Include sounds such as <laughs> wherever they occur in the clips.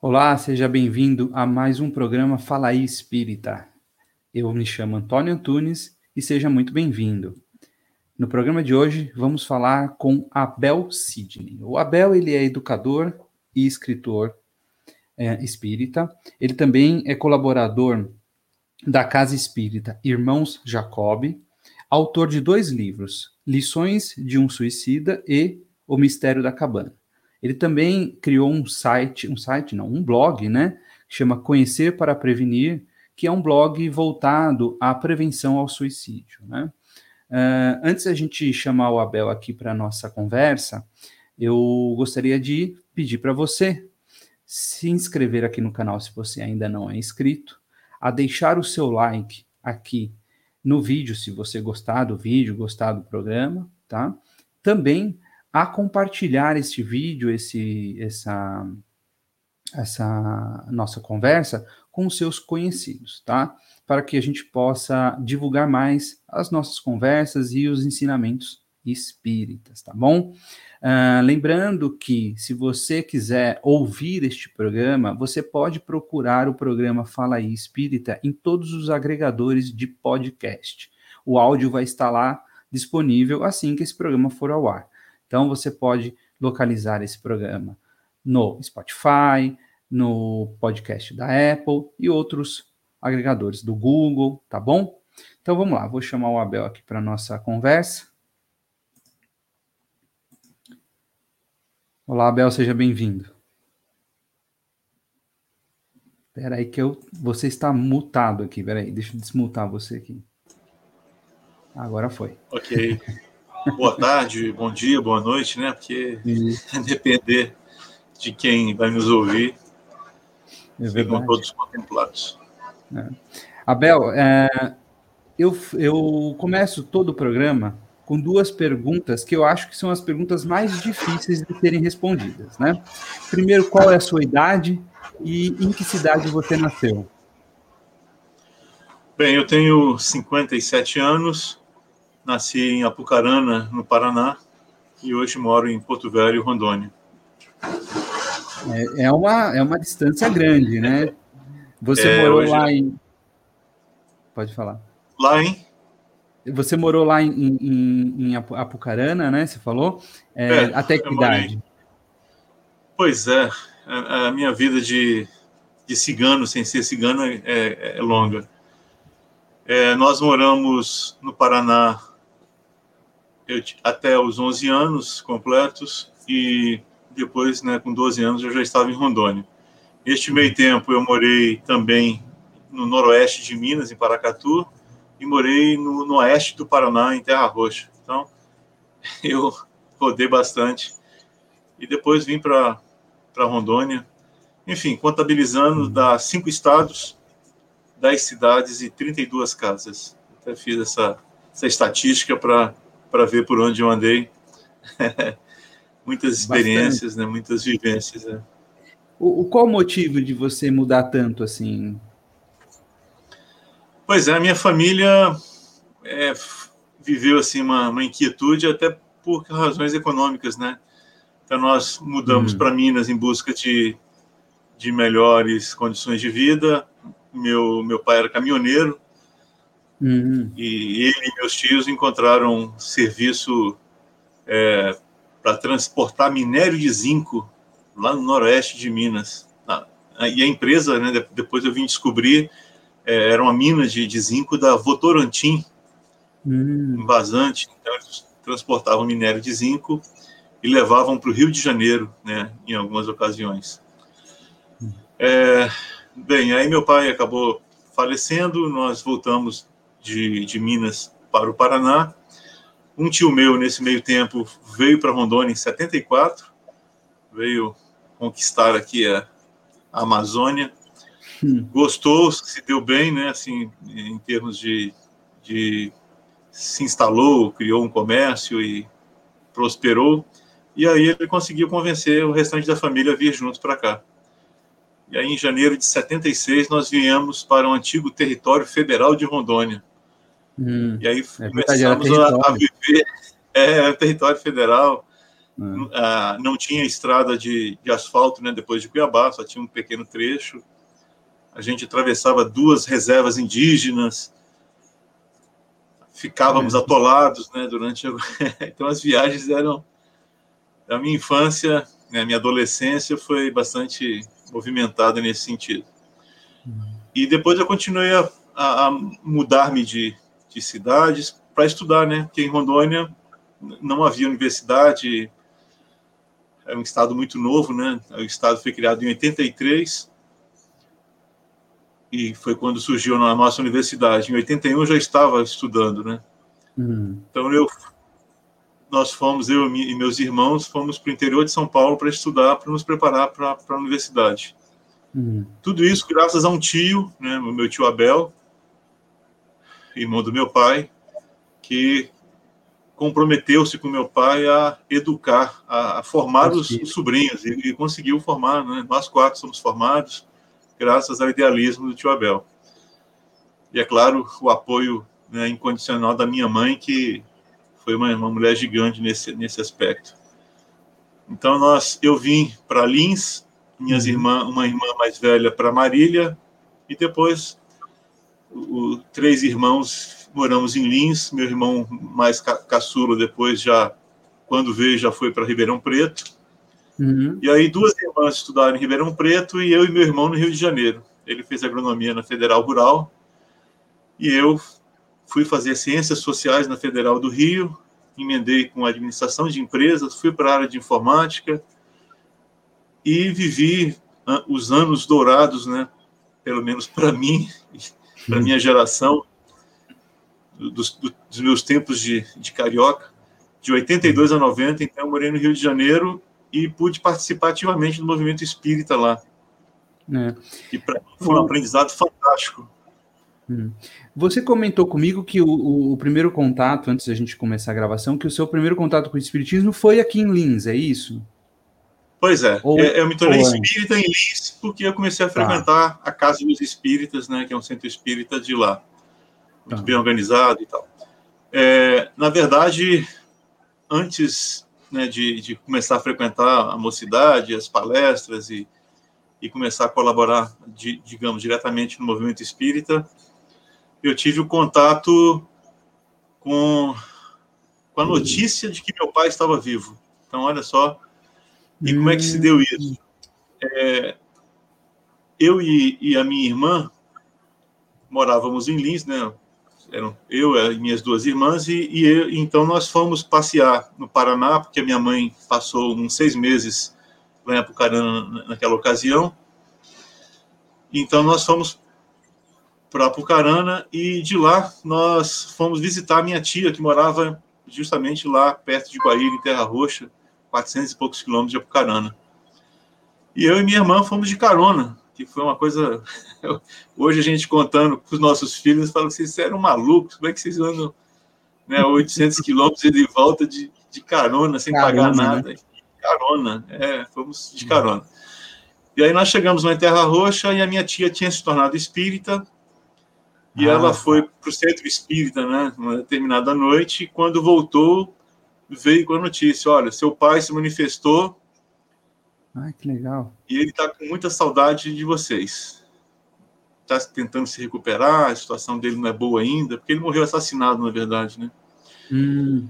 Olá, seja bem-vindo a mais um programa Fala aí Espírita. Eu me chamo Antônio Antunes e seja muito bem-vindo. No programa de hoje vamos falar com Abel Sidney. O Abel ele é educador e escritor é, espírita. Ele também é colaborador da Casa Espírita Irmãos Jacob, autor de dois livros, Lições de um Suicida e O Mistério da Cabana. Ele também criou um site, um site não, um blog, né, chama Conhecer para Prevenir, que é um blog voltado à prevenção ao suicídio, né? Uh, antes da gente chamar o Abel aqui para nossa conversa, eu gostaria de pedir para você se inscrever aqui no canal se você ainda não é inscrito, a deixar o seu like aqui no vídeo, se você gostar do vídeo, gostar do programa, tá? Também a compartilhar este vídeo, esse, essa, essa nossa conversa com seus conhecidos, tá? Para que a gente possa divulgar mais as nossas conversas e os ensinamentos espíritas, tá bom? Uh, lembrando que, se você quiser ouvir este programa, você pode procurar o programa Fala aí Espírita em todos os agregadores de podcast. O áudio vai estar lá disponível assim que esse programa for ao ar. Então, você pode localizar esse programa no Spotify, no podcast da Apple e outros agregadores do Google, tá bom? Então vamos lá, vou chamar o Abel aqui para nossa conversa. Olá, Abel, seja bem-vindo. Espera aí que eu, você está mutado aqui. Espera aí, deixa eu desmutar você aqui. Agora foi. Ok. <laughs> Boa tarde, bom dia, boa noite, né? Porque <laughs> depender de quem vai nos ouvir, é ficam todos contemplados. É. Abel, é, eu, eu começo todo o programa com duas perguntas que eu acho que são as perguntas mais difíceis de serem respondidas, né? Primeiro, qual é a sua idade e em que cidade você nasceu? Bem, eu tenho 57 anos, nasci em Apucarana, no Paraná, e hoje moro em Porto Velho, Rondônia. É, é uma, é uma distância grande, né? Você é, morou lá em. Pode falar. Lá em você morou lá em, em, em Apucarana, né? Você falou. É, é, até que idade? Pois é, a, a, minha vida de, de cigano, sem ser cigano, é, é, é longa. É, nós moramos no Paraná eu, até os 11 anos completos e depois, né, com 12 anos, eu já estava em Rondônia. Neste meio tempo, eu morei também no noroeste de Minas, em Paracatu, e morei no, no oeste do Paraná, em Terra Roxa. Então, <laughs> eu rodei bastante. E depois vim para Rondônia. Enfim, contabilizando, uhum. dá cinco estados, dez cidades e 32 casas. Até fiz essa, essa estatística para ver por onde eu andei. <laughs> muitas experiências, né? muitas vivências. Né? O, o, qual o motivo de você mudar tanto assim? Pois é, a minha família é, viveu assim uma, uma, inquietude até por razões econômicas, né? Então nós mudamos uhum. para Minas em busca de, de melhores condições de vida. Meu meu pai era caminhoneiro uhum. e ele e meus tios encontraram serviço é, para transportar minério de zinco lá no noroeste de Minas. E a empresa, né, depois eu vim descobrir é, era uma mina de, de zinco da Votorantim, hum. vazante. Então, eles transportavam minério de zinco e levavam para o Rio de Janeiro, né, em algumas ocasiões. É, bem, aí meu pai acabou falecendo, nós voltamos de, de Minas para o Paraná. Um tio meu, nesse meio tempo, veio para Rondônia em 74, veio conquistar aqui a, a Amazônia gostou, se deu bem, né? Assim, em termos de, de se instalou, criou um comércio e prosperou. E aí ele conseguiu convencer o restante da família a vir junto para cá. E aí, em janeiro de 76, nós viemos para o antigo território federal de Rondônia. Hum, e aí é começamos a, a, viver. É, território federal. Uh, não tinha estrada de, de, asfalto, né? Depois de Cuiabá, só tinha um pequeno trecho. A gente atravessava duas reservas indígenas, ficávamos é. atolados, né? Durante a... <laughs> então as viagens eram a minha infância, né, minha adolescência foi bastante movimentada nesse sentido. Uhum. E depois eu continuei a, a, a mudar-me de, de cidades para estudar, né? Porque em Rondônia não havia universidade, é um estado muito novo, né? O estado foi criado em 83 e foi quando surgiu a nossa universidade. Em 81 eu já estava estudando, né? Uhum. Então eu, nós fomos eu e meus irmãos fomos para o interior de São Paulo para estudar, para nos preparar para a universidade. Uhum. Tudo isso graças a um tio, né? O meu tio Abel, irmão do meu pai, que comprometeu-se com meu pai a educar, a, a formar os, os, sobrinhos, e, e, conseguiu formar, né? Nós quatro somos formados, graças ao idealismo do tio Abel. E, é claro, o apoio né, incondicional da minha mãe, que foi uma, uma mulher gigante nesse, nesse aspecto. Então, nós, eu vim para Lins, minhas uhum. irmãs, uma irmã mais velha para Marília, e depois o, o, três irmãos moramos em Lins, meu irmão mais ca caçula depois já, quando veio, já foi para Ribeirão Preto. Uhum. E aí duas irmãs estudaram em Ribeirão Preto e eu e meu irmão no Rio de Janeiro. Ele fez agronomia na Federal Rural e eu fui fazer ciências sociais na Federal do Rio, emendei com administração de empresas, fui para a área de informática e vivi os anos dourados, né? Pelo menos para mim, para minha geração, dos, dos meus tempos de, de carioca, de 82 a 90, então eu morei no Rio de Janeiro e pude participar ativamente do movimento espírita lá. É. E para mim foi um aprendizado fantástico. Hum. Você comentou comigo que o, o, o, primeiro contato, antes da gente começar a gravação, que o seu primeiro contato com o Espiritismo foi aqui em Lins, é isso? Pois é, ou, eu me tornei espírita em Lins porque eu comecei a tá. frequentar tá. a Casa dos Espíritas, né, que é um centro espírita de lá muito bem organizado e tal. É, na verdade, antes né, de, de, começar a frequentar a mocidade, as palestras e, e começar a colaborar, de, digamos, diretamente no movimento espírita, eu tive o contato com, com a notícia de que meu pai estava vivo. Então, olha só. E como é que se deu isso? É, eu e, e, a minha irmã morávamos em Lins, né? eram eu e minhas duas irmãs, e, e eu, então nós fomos passear no Paraná, porque a minha mãe passou uns seis meses lá em Apucarana naquela ocasião. Então nós fomos para Apucarana e de lá nós fomos visitar a minha tia, que morava justamente lá perto de Guaíra, em Terra Roxa, 400 e poucos quilômetros de Apucarana. E eu e minha irmã fomos de carona que foi uma coisa. <laughs> Hoje a gente contando com os nossos filhos, fala que vocês eram malucos, como é que vocês andam né, 800 quilômetros de volta de, de carona, sem carona, pagar né? nada? Né? Carona, é, fomos de carona. E aí nós chegamos lá em Terra Roxa e a minha tia tinha se tornado espírita e ah, ela foi para o centro espírita, né, uma determinada noite, e quando voltou, veio com a notícia: olha, seu pai se manifestou Ai, que legal. E ele está com muita saudade de vocês. Está tentando se recuperar, a situação dele não é boa ainda, porque ele morreu assassinado, na verdade, né? Hum.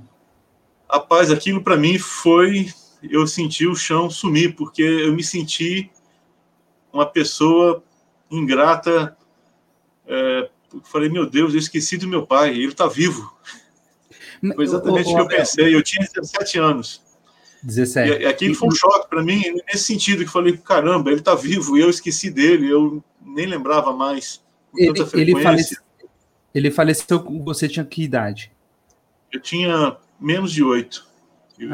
Rapaz, aquilo para mim foi. Eu senti o chão sumir, porque eu me senti uma pessoa ingrata. É, falei, meu Deus, eu esqueci do meu pai, ele está vivo. Foi exatamente o que eu pensei. Eu tinha 17 anos. 17. E aquilo foi um choque para mim, nesse sentido, que falei, caramba, ele está vivo, e eu esqueci dele, eu nem lembrava mais. Ele, ele, faleceu, ele faleceu, você tinha que idade? Eu tinha menos de oito.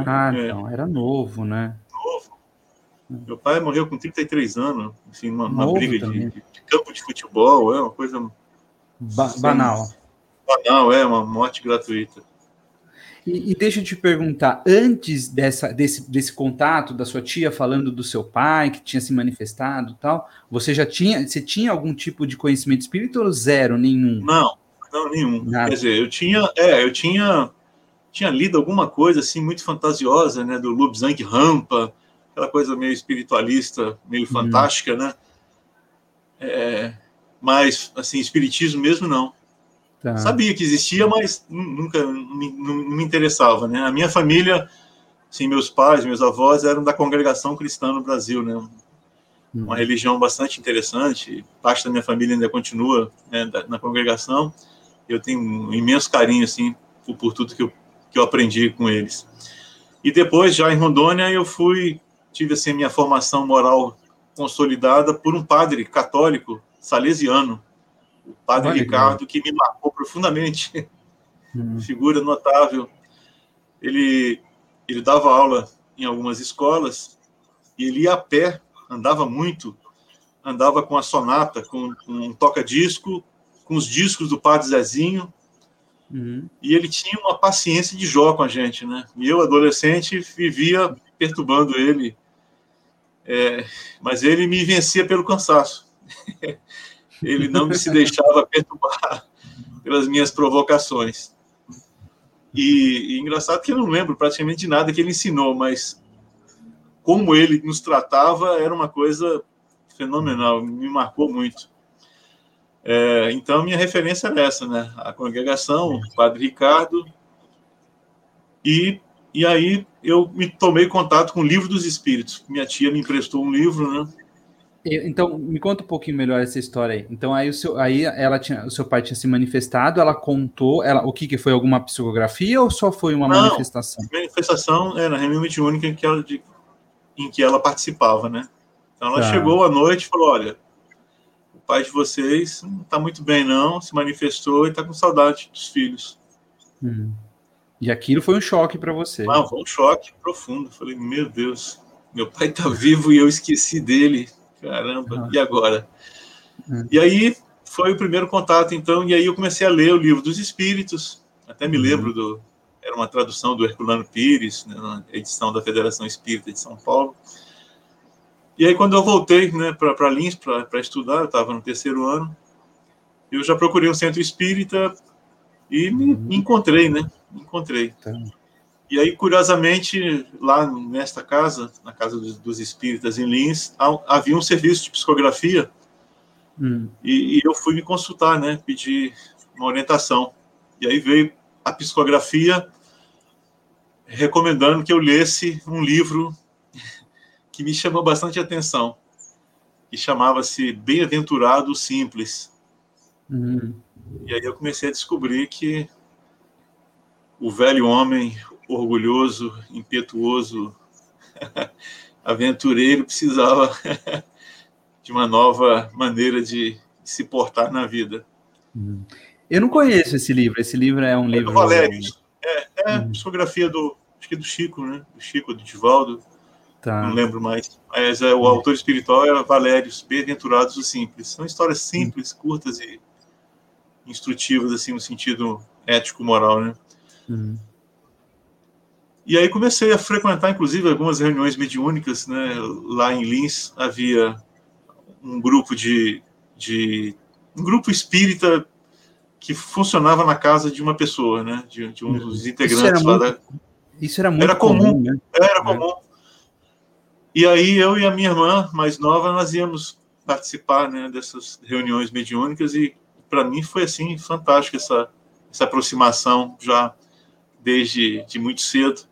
Ah, é, então, era novo, né? Novo. Meu pai morreu com 33 anos, enfim, uma, uma briga de, de, campo de futebol, é uma coisa... Ba banal. Banal, é, uma morte gratuita. E, e, deixa eu te perguntar, antes dessa, desse, desse contato da sua tia falando do seu pai, que tinha se manifestado tal, você já tinha, você tinha algum tipo de conhecimento espírita ou zero, nenhum? Não, não, nenhum. Nada. Quer dizer, eu tinha, é, eu tinha tinha lido alguma coisa assim muito fantasiosa, né, do Lubzang Rampa, aquela coisa meio espiritualista, meio hum. fantástica, né? É, mas assim, espiritismo mesmo não. Tá. Sabia que existia, mas nunca me, não, me interessava, né? A minha família, assim, meus pais, meus avós eram da congregação cristã no Brasil, né? Hum. Uma religião bastante interessante. Parte da minha família ainda continua né, na congregação. Eu tenho um imenso carinho, assim, por, por tudo que eu, que eu aprendi com eles. E depois, já em Rondônia, eu fui, tive, assim, minha formação moral consolidada por um padre católico salesiano, o padre Olha, Ricardo, que me marcou profundamente. <laughs> Hum. Figura notável. Ele, ele dava aula em algumas escolas e ele ia a pé andava muito, andava com a sonata, com, com um toca-disco, com os discos do Padre Zezinho, uhum. e ele tinha uma paciência de Jó com a gente, né? E eu, adolescente, vivia perturbando ele, é, mas ele me vencia pelo cansaço. <laughs> ele não se deixava perturbar pelas minhas provocações. E, e, engraçado que eu não lembro praticamente de nada que ele ensinou, mas como ele nos tratava era uma coisa fenomenal, me marcou muito. É, então, minha referência é essa, né? A congregação, o Padre Ricardo, e, e aí eu me tomei contato com o Livro dos Espíritos. Minha tia me emprestou um livro, né? Então, me conta um pouquinho melhor essa história aí. Então, aí o seu, aí ela tinha, o seu pai tinha se manifestado, ela contou, ela, o que que foi alguma psicografia ou só foi uma Não, manifestação? Manifestação era a reunião mediúnica que ela de, em que ela participava, né? Então ela tá. chegou à noite e falou: olha, o pai de vocês não está muito bem, não, se manifestou e está com saudade dos filhos. Hum. E aquilo foi um choque para você. Não, foi um choque profundo. Eu falei, meu Deus, meu pai está vivo e eu esqueci dele. Caramba, e agora? Hum. E aí foi o primeiro contato, então, e aí eu comecei a ler o livro dos Espíritos. Até me uhum. lembro do, era uma tradução do Herculano Pires, né, na edição da Federação Espírita de São Paulo. E aí, quando eu voltei né, para Lins para estudar, eu estava no terceiro ano, eu já procurei um centro espírita e me, me encontrei, né? Me encontrei. Tá. E aí, curiosamente, lá nesta casa, na Casa dos, dos Espíritas em Lins, havia um serviço de psicografia hum. e, e, eu fui me consultar, né? Pedir uma orientação. E aí veio a psicografia recomendando que eu lesse um livro <laughs> que me chamou bastante atenção, que chamava-se Bem-aventurado Simples. Uhum. E aí eu comecei a descobrir que o velho homem orgulhoso, impetuoso, <laughs> aventureiro precisava <laughs> de uma nova maneira de se portar na vida. Uhum. Eu não conheço esse livro. Esse livro é um é livro. Do Valério. É, é uhum. psicografia do, acho que é do Chico, né? Do Chico, do Divaldo. Tá. Não lembro mais. Mas é, o autor espiritual é Valério, Bem-aventurados os Simples. São histórias simples, curtas e instrutivas, assim, no sentido ético-moral, né? Uhum. E aí comecei a frequentar, inclusive, algumas reuniões mediúnicas, né? Lá em Lins havia um grupo de, de um grupo espírita que funcionava na casa de uma pessoa, né? De, de um dos integrantes lá muito, da isso era muito era comum. comum né? Era é. comum. E aí eu e a minha irmã mais nova nós íamos participar né, dessas reuniões mediúnicas e para mim foi assim fantástico essa essa aproximação já desde de muito cedo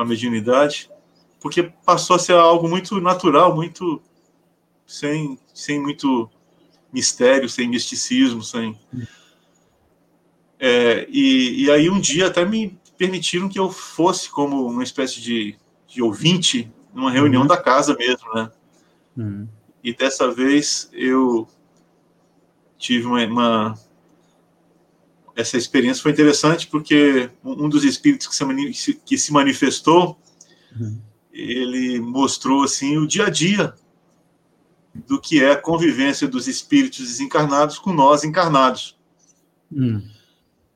com a mediunidade, porque passou a ser algo muito natural, muito sem sem muito mistério, sem misticismo, sem é, e, e aí um dia até me permitiram que eu fosse como uma espécie de, de ouvinte numa reunião uhum. da casa mesmo, né? Uhum. E dessa vez eu tive uma, uma, essa experiência foi interessante porque um dos espíritos que se, que se manifestou uhum. ele mostrou assim o dia a dia do que é a convivência dos espíritos desencarnados com nós encarnados. Hum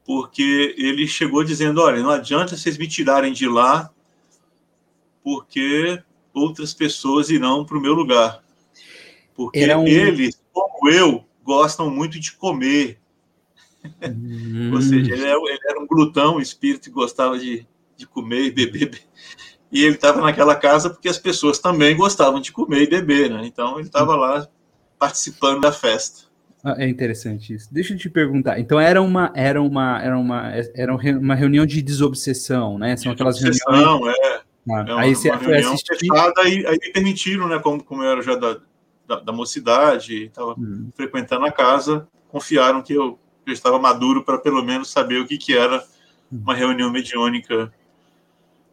porque ele chegou dizendo: olha, não adianta vocês me tirarem de lá, porque outras pessoas irão para o meu lugar. Porque um... eles, como eu, gostam muito de comer. Hum. <laughs> Ou seja, ele era, ele era, um glutão, um espírito que gostava de, de comer e beber. E ele estava naquela casa porque as pessoas também gostavam de comer e beber, né? Então ele estava lá participando da festa. Ah, é interessante isso. Deixa eu te perguntar. Então era uma era uma era uma era uma reunião de desobsessão, né? São aquelas reuniões. É. Ah, é uma, aí você uma foi assistir. Fechada, aí, aí me permitiram, né? Como, como eu era já da, da, da mocidade, estava hum. frequentando a casa, confiaram que eu, eu estava maduro para pelo menos saber o que, que era uma reunião mediúnica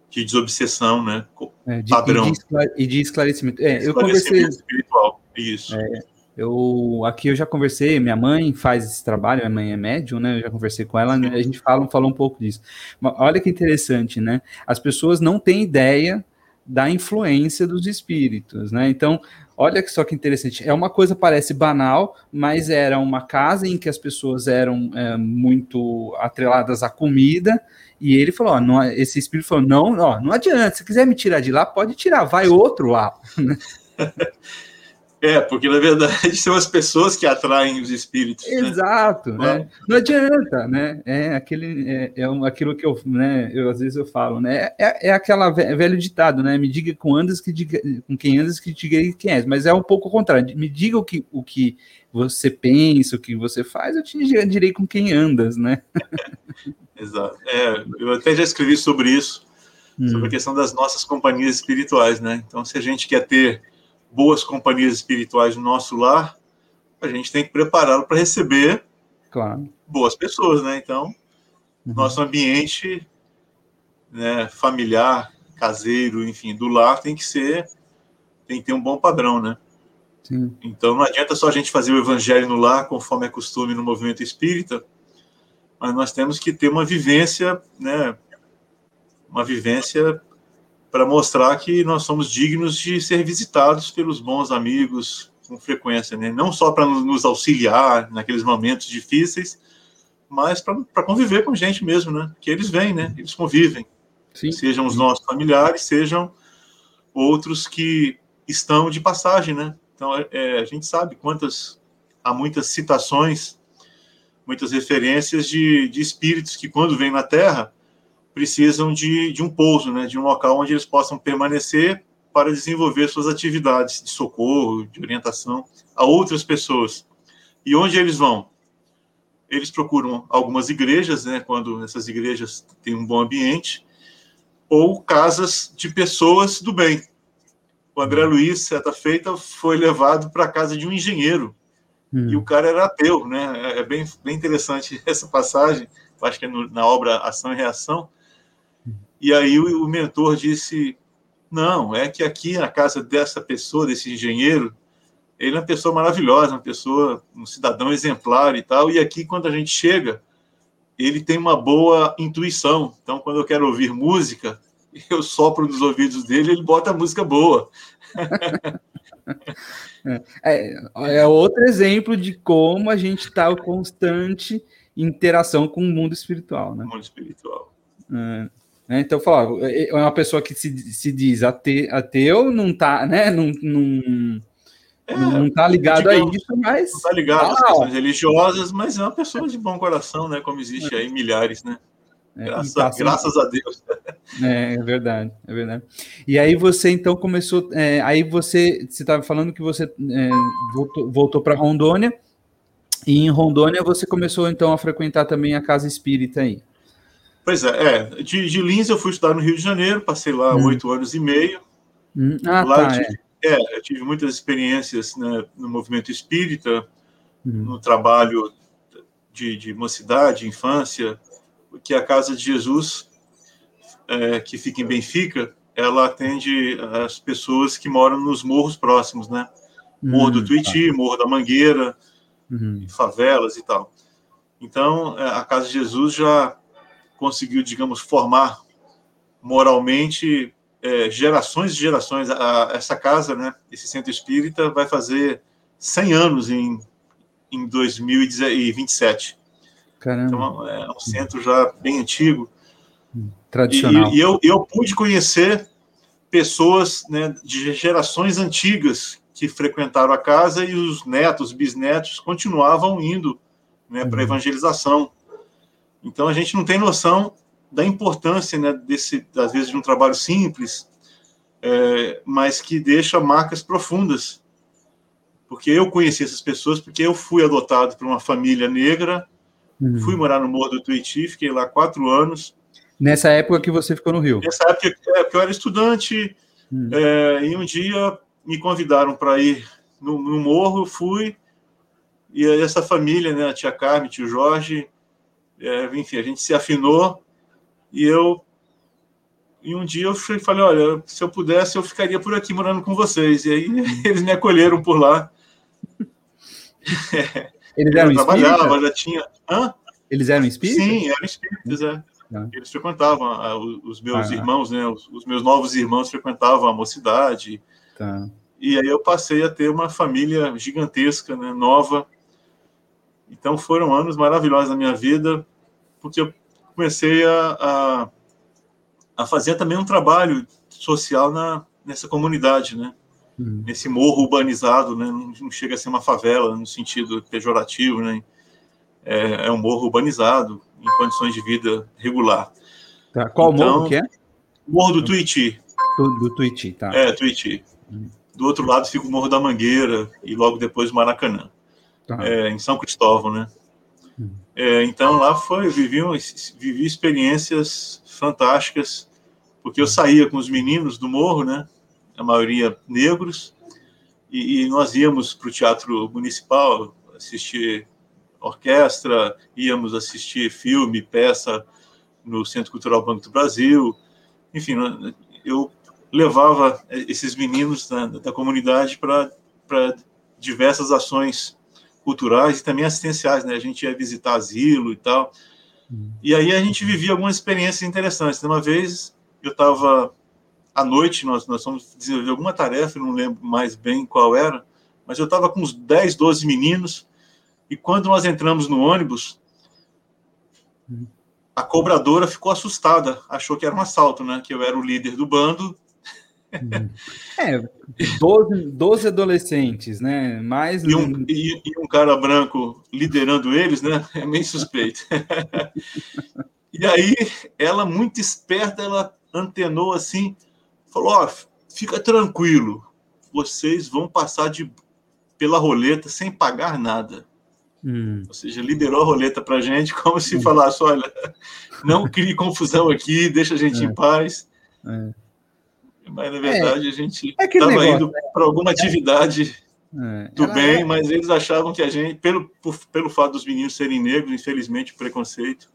de desobsessão, né? É, de, padrão. E de, e de esclarecimento. É, eu conversei. espiritual, isso. É, eu aqui eu já conversei, minha mãe faz esse trabalho, minha mãe é médium, né? Eu já conversei com ela, né, a gente fala, falou um pouco disso. Mas olha que interessante, né? As pessoas não têm ideia da influência dos espíritos, né? Então, olha só que interessante. É uma coisa parece banal, mas era uma casa em que as pessoas eram é, muito atreladas à comida. E ele falou: ó, não, esse espírito falou: não, ó, não adianta. Se quiser me tirar de lá, pode tirar, vai outro lá. <laughs> É, porque na verdade <laughs> são as pessoas que atraem os espíritos. Né? Exato, né? né? Não adianta, né? É aquele, é, é aquilo que eu, né? Eu às vezes eu falo, né? É, é aquela velho ditado, né? Me diga com andas que diga, com quem andas que diga quem és. Mas é um pouco o contrário. Me diga o que, o que você pensa, o que você faz, eu te direi com quem andas, né? <laughs> Exato. É, eu até já escrevi sobre isso, hum. sobre a questão das nossas companhias espirituais, né? Então, se a gente quer ter boas companhias espirituais no nosso lar, a gente tem que prepará-lo para receber claro. boas pessoas, né? Então, uhum. nosso ambiente né, familiar, caseiro, enfim, do lar tem que ser, tem que ter um bom padrão, né? Sim. Então, não adianta só a gente fazer o evangelho no lar, conforme é costume no movimento espírita, mas nós temos que ter uma vivência, né? Uma vivência para mostrar que nós somos dignos de ser visitados pelos bons amigos com frequência, né? Não só para nos auxiliar naqueles momentos difíceis, mas para conviver com gente mesmo, né? Que eles vêm, né? Eles convivem. Sim. Sejam os nossos familiares, sejam outros que estão de passagem, né? Então, é, é, a gente sabe quantas há muitas citações, muitas referências de, de espíritos que quando vêm na Terra precisam de, de um pouso, né, de um local onde eles possam permanecer para desenvolver suas atividades de socorro, de orientação a outras pessoas. E onde eles vão? Eles procuram algumas igrejas, né, quando essas igrejas têm um bom ambiente, ou casas de pessoas do bem. O André Luiz, certa feita, foi levado para a casa de um engenheiro, hum. e o cara era ateu, né? É, é bem, bem interessante <laughs> essa passagem, acho que é no, na obra Ação e Reação, e aí o, o mentor disse: Não, é que aqui na casa dessa pessoa, desse engenheiro, ele é uma pessoa maravilhosa, uma pessoa, um cidadão exemplar e tal. E aqui, quando a gente chega, ele tem uma boa intuição. Então, quando eu quero ouvir música, <laughs> eu sopro nos ouvidos dele, ele bota música boa. <laughs> é, é, outro exemplo de como a gente está em constante interação com o mundo espiritual, né? Mundo espiritual. É. Né? Então, falar, é, é uma pessoa que se, se diz ate, ateu, não tá, né? Não, não, é, não tá ligado digamos, a isso, mas. Não tá ligado ah, às questões religiosas, mas é uma pessoa de bom coração, né? Como existe aí milhares, né? É, graças, tá graças a Deus. <laughs> É, é, verdade, é verdade. E aí você então começou, é, aí você, você estava falando que você é, voltou, voltou para Rondônia e em Rondônia você começou então a frequentar também a casa espírita aí. Pois é, é. De, de Lins eu fui estudar no Rio de Janeiro, passei lá hum. oito hum. anos e meio. Hum. Ah, lá tá, eu tive, é. é. eu tive muitas experiências né, no movimento espírita, hum. no trabalho de, de mocidade, infância, que a Casa de Jesus, é, que fica em Benfica, ela atende as pessoas que moram nos morros próximos, né? Morro do hum, Tuiti, tá. Morro da Mangueira, uhum. favelas e tal. Então, é, a Casa de Jesus já conseguiu, digamos, formar moralmente é, gerações e gerações. A, essa casa, né, esse centro espírita, vai fazer 100 anos em, em 2027. Caramba. Então, é um centro já bem antigo. Tradicional. E, e eu, eu pude conhecer pessoas né, de gerações antigas que frequentaram a casa e os netos, bisnetos continuavam indo né, para uhum. evangelização. Então a gente não tem noção da importância, né, desse, às vezes, de um trabalho simples, é, mas que deixa marcas profundas. Porque eu conheci essas pessoas, porque eu fui adotado por uma família negra, uhum. fui morar no Morro do Tuiuti, fiquei lá quatro anos. Nessa época que você ficou no Rio? Nessa época é, que eu era estudante, uhum. é, e um dia me convidaram para ir no, no morro, fui, e essa família, né, a tia Carmen, tio Jorge, é, enfim, a gente se afinou e eu e um dia eu falei, olha, se eu pudesse eu ficaria por aqui morando com vocês. E aí <laughs> eles me acolheram por lá. <laughs> Eles eram eu trabalhava, já tinha. Hã? Eles eram espíritas? Sim, eram espíritas, é. Ah. Eles frequentavam, ah, os meus ah. irmãos, né? Os, os, meus novos irmãos frequentavam a mocidade. Tá. E aí eu passei a ter uma família gigantesca, né, nova. Então foram anos maravilhosos na minha vida, porque eu comecei a, a, a fazer também um trabalho social na, nessa comunidade, né? Uhum. Nesse morro urbanizado, né? Não, não, chega a ser uma favela no sentido pejorativo, né? É, é um morro urbanizado, em condições de vida regular. Tá. Qual então, morro que é? Morro do Tuiuti. Do, do Tuiuti, tá. É, Tuiuti. Uhum. Do outro lado fica o Morro da Mangueira e logo depois o Maracanã, tá. é, em São Cristóvão, né? É, então lá foi, vivi, vivi experiências fantásticas, porque eu saía com os meninos do morro, né? A maioria negros, e, e nós íamos para o Teatro Municipal assistir orquestra, íamos assistir filme, peça no Centro Cultural Banco do Brasil. Enfim, eu levava esses meninos da, da comunidade para diversas ações culturais e também assistenciais, né? A gente ia visitar asilo e tal. E aí a gente vivia algumas experiências interessantes. Uma vez eu estava à noite, nós, nós fomos desenvolver alguma tarefa, não lembro mais bem qual era, mas eu estava com uns 10, 12 meninos, e quando nós entramos no ônibus, a cobradora ficou assustada, achou que era um assalto, né? Que eu era o líder do bando é, 12, 12 adolescentes, né? Mais e um, e, e um cara branco liderando eles, né? É meio suspeito. e aí, ela, muito esperta, ela antenou assim, falou: Ó, oh, fica tranquilo, vocês vão passar de, pela roleta sem pagar nada. Hum. Ou seja, liberou a roleta para gente, como se hum. falasse: olha, não crie confusão aqui, deixa a gente é. em paz. É. Mas, na verdade, é, a gente estava é indo né? para alguma atividade é, do bem, mas eles achavam que a gente, pelo, por, pelo fato dos meninos serem negros, infelizmente, preconceito,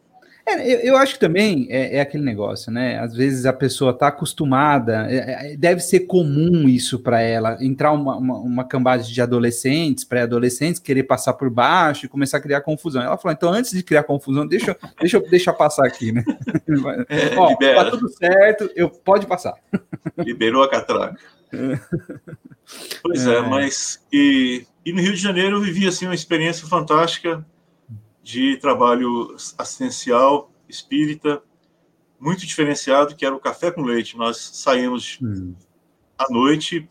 é, eu, eu, acho que também é, é, aquele negócio, né? Às vezes a pessoa está acostumada, é, é, deve ser comum isso para ela, entrar uma, uma, uma cambada de adolescentes, pré-adolescentes, querer passar por baixo e começar a criar confusão. Ela falou, então antes de criar confusão, deixa, deixa, deixa passar aqui, né? <laughs> É, Ó, tá tudo certo, eu pode passar. Liberou a catraca. <laughs> Pois é, é, mas e, e no Rio de Janeiro eu vivi assim uma experiência fantástica de trabalho assistencial espírita muito diferenciado, que era o café com leite. Nós saímos hum. à noite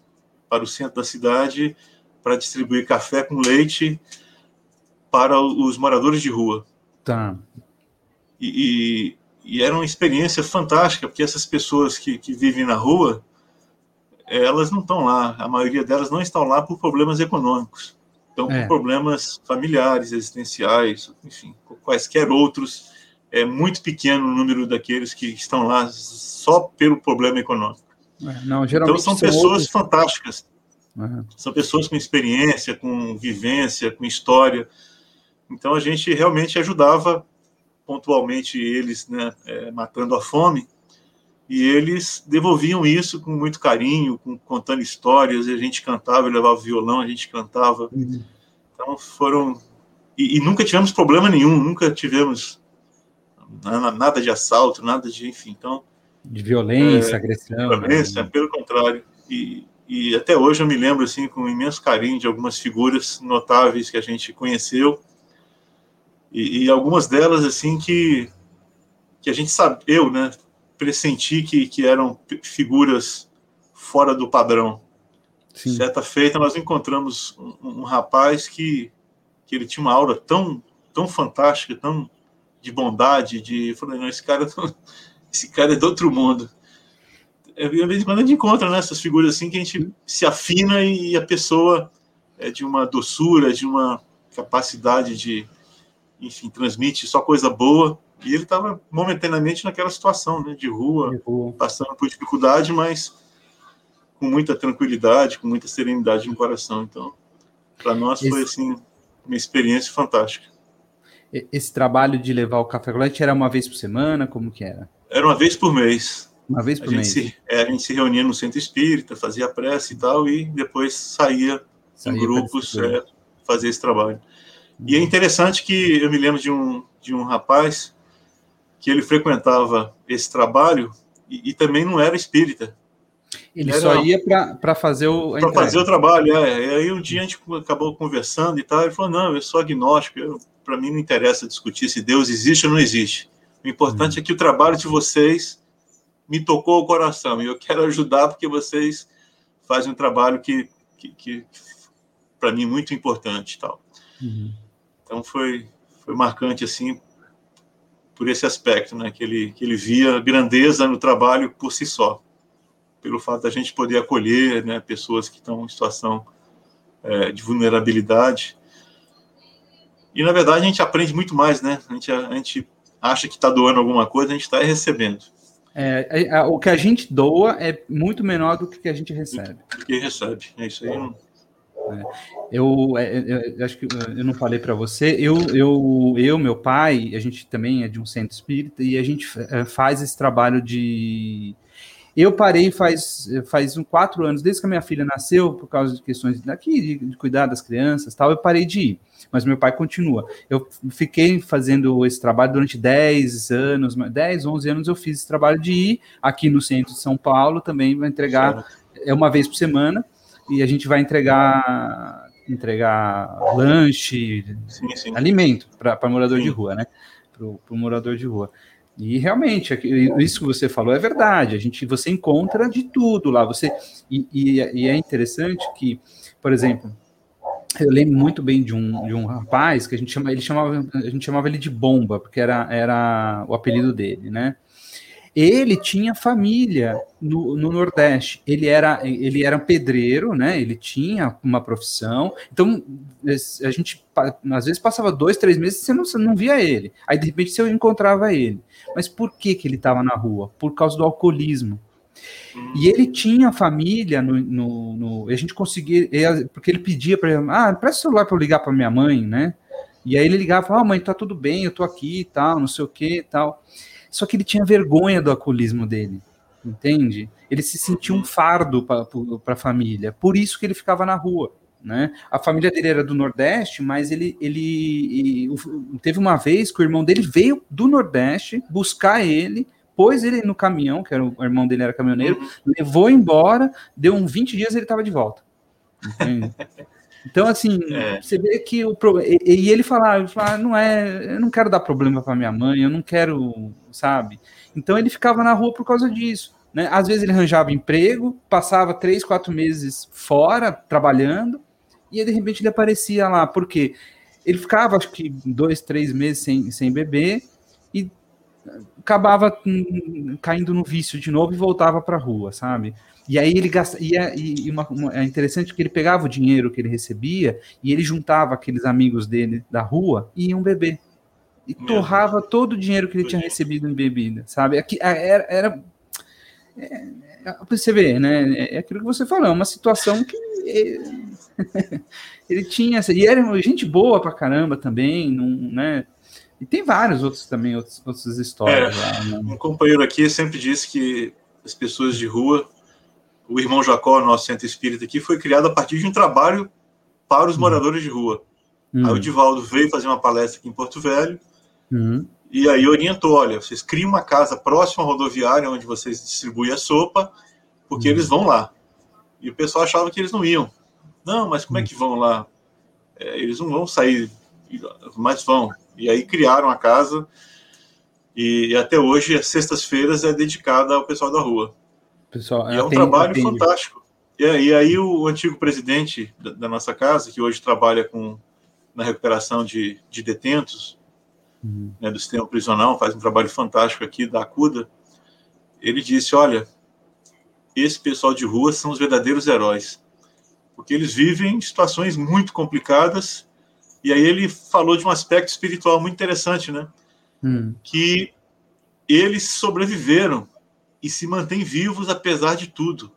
para o centro da cidade para distribuir café com leite para os moradores de rua. Tá. E, e, e era uma experiência fantástica, porque essas pessoas que, que vivem na rua, elas não estão lá, a maioria delas não estão lá por problemas econômicos. Então, é. problemas familiares, existenciais, enfim, quaisquer outros, é muito pequeno o número daqueles que estão lá só pelo problema econômico. É, não, então, são, são pessoas outros... fantásticas. Uhum. São pessoas com experiência, com vivência, com história. Então, a gente realmente ajudava pontualmente eles, né, é, matando a fome, e eles devolviam isso com muito carinho, com, contando histórias, e a gente cantava, eu levava violão, a gente cantava. Uhum. Então foram. E, e, nunca tivemos problema nenhum, nunca tivemos nada de assalto, nada de. Enfim, então. De violência, é, agressão. Violência, né? pelo contrário. E, e até hoje eu me lembro, assim, com imenso carinho de algumas figuras notáveis que a gente conheceu. E, e algumas delas, assim, que, que a gente sabe, eu, né, pressenti que, que eram figuras fora do padrão. Sim. Certa feita, nós encontramos um, um, rapaz que, que ele tinha uma aura tão tão fantástica, tão de bondade, de. Eu falei, não, esse cara, <laughs> esse cara é do outro mundo. É, de vez em quando a gente encontra né, essas figuras assim que a gente se afina e a pessoa é de uma doçura, de uma capacidade de, enfim, transmite só coisa boa. E ele estava momentaneamente naquela situação, né, de rua, de rua, passando por dificuldade, mas com muita tranquilidade, com muita serenidade no coração. Então, para nós foi assim uma experiência fantástica. Esse trabalho de levar o café com leite era uma vez por semana? Como que era? Era uma vez por mês. Uma vez por a mês? Se, é, a gente se reunia no centro espírita, fazia prece e tal, e depois saía, saía em grupos é, fazer esse trabalho. Uhum. E é interessante que eu me lembro de um, de um rapaz que ele frequentava esse trabalho e, e também não era espírita. Ele era, só ia para fazer o. Para fazer o trabalho, é. E aí um dia a gente acabou conversando e tal. Ele falou: não, eu sou agnóstico, para mim não interessa discutir se Deus existe ou não existe. O importante hum. é que o trabalho de vocês me tocou o coração e eu quero ajudar porque vocês fazem um trabalho que, que, que para mim, muito importante tal. Uhum. Então foi, foi marcante assim por esse aspecto, né? Que ele, que ele via grandeza no trabalho por si só, pelo fato da gente poder acolher, né? Pessoas que estão em situação é, de vulnerabilidade. E na verdade a gente aprende muito mais, né? A gente, a, a gente acha que está doando alguma coisa, a gente está recebendo. É, é, o que a gente doa é muito menor do que a gente recebe. Do que recebe, é isso aí. É. Eu, é, eu, eu, acho que eu não falei para você. Eu, eu, eu, meu pai, a gente também é de um centro espírita e a gente faz esse trabalho de. Eu parei faz, faz um quatro anos, desde que a minha filha nasceu, por causa de questões daqui, de, de cuidar das crianças tal, eu parei de ir mas meu pai continua. Eu fiquei fazendo esse trabalho durante 10 anos, 10, 11 anos eu fiz esse trabalho de ir aqui no centro de São Paulo também, vai entregar é uma vez por semana e a gente vai entregar entregar lanche, sim, sim. alimento para morador sim. de rua, né? Para o morador de rua. E realmente, isso que você falou é verdade. A gente, você encontra de tudo lá. Você e, e, e é interessante que, por exemplo, eu lembro muito bem de um, de um rapaz que a gente chama, ele chamava, a gente chamava ele de Bomba, porque era, era o apelido dele, né? Ele tinha família no, no, Nordeste. Ele era, ele era pedreiro, né? Ele tinha uma profissão. Então, a gente às vezes passava dois, três meses e você não, você não via ele. Aí, de repente, você encontrava ele. Mas por que, que ele estava na rua? Por causa do alcoolismo. E ele tinha família no, no, no a gente conseguia, porque ele pedia para ele, ah, presta o celular para eu ligar para minha mãe, né? E aí ele ligava, ah, mãe, tá tudo bem, eu tô aqui tal, não sei o que tal. Só que ele tinha vergonha do alcoolismo dele, entende? Ele se sentia um fardo para a família, por isso que ele ficava na rua. Né? A família dele era do Nordeste, mas ele, ele, ele, teve uma vez que o irmão dele veio do Nordeste buscar ele pôs ele no caminhão, que era o, irmão dele era caminhoneiro, levou embora, deu uns 20 dias e ele estava de volta. <laughs> Então, assim, é. você vê que o e, e ele falava, ah, não é, eu não quero dar problema para minha mãe, eu não quero, sabe? Então ele ficava na rua por causa disso. Né? Às vezes ele arranjava emprego, passava três, quatro meses fora trabalhando, e aí, de repente ele aparecia lá, porque ele ficava, acho que dois, três meses sem, sem beber, e acabava hum, caindo no vício de novo e voltava para a rua, sabe? E aí ele gasta, e, é, e uma, uma, é interessante que ele pegava o dinheiro que ele recebia e ele juntava aqueles amigos dele da rua e iam beber. E Meu torrava Deus. todo o dinheiro que ele tinha recebido em bebida, sabe? Aqui, era, era é, é, você vê, né? É, é aquilo que você falou, é uma situação que ele <laughs> tinha, e era gente boa pra caramba também, não, né? E tem vários outros também, outros, outras histórias. É, lá, né? Um companheiro aqui sempre disse que as pessoas de rua, o irmão Jacó, nosso centro espírita aqui, foi criado a partir de um trabalho para os hum. moradores de rua. Hum. Aí o Divaldo veio fazer uma palestra aqui em Porto Velho hum. e aí orientou: olha, vocês criam uma casa próxima à rodoviária onde vocês distribuem a sopa, porque hum. eles vão lá. E o pessoal achava que eles não iam. Não, mas como é hum. que vão lá? É, eles não vão sair, mas vão. E aí criaram a casa e, e até hoje, as sextas-feiras é dedicada ao pessoal da rua. Pessoal, e é um atende, trabalho atende. fantástico. E, e, aí o antigo presidente da, da, nossa casa, que hoje trabalha com, na recuperação de, de detentos uhum. né, do sistema prisional, faz um trabalho fantástico aqui da Acuda. Ele disse: Olha, esse pessoal de rua são os verdadeiros heróis, porque eles vivem situações muito complicadas. E aí ele falou de um aspecto espiritual muito interessante, né? Hum. Que eles sobreviveram e se mantêm vivos apesar de tudo.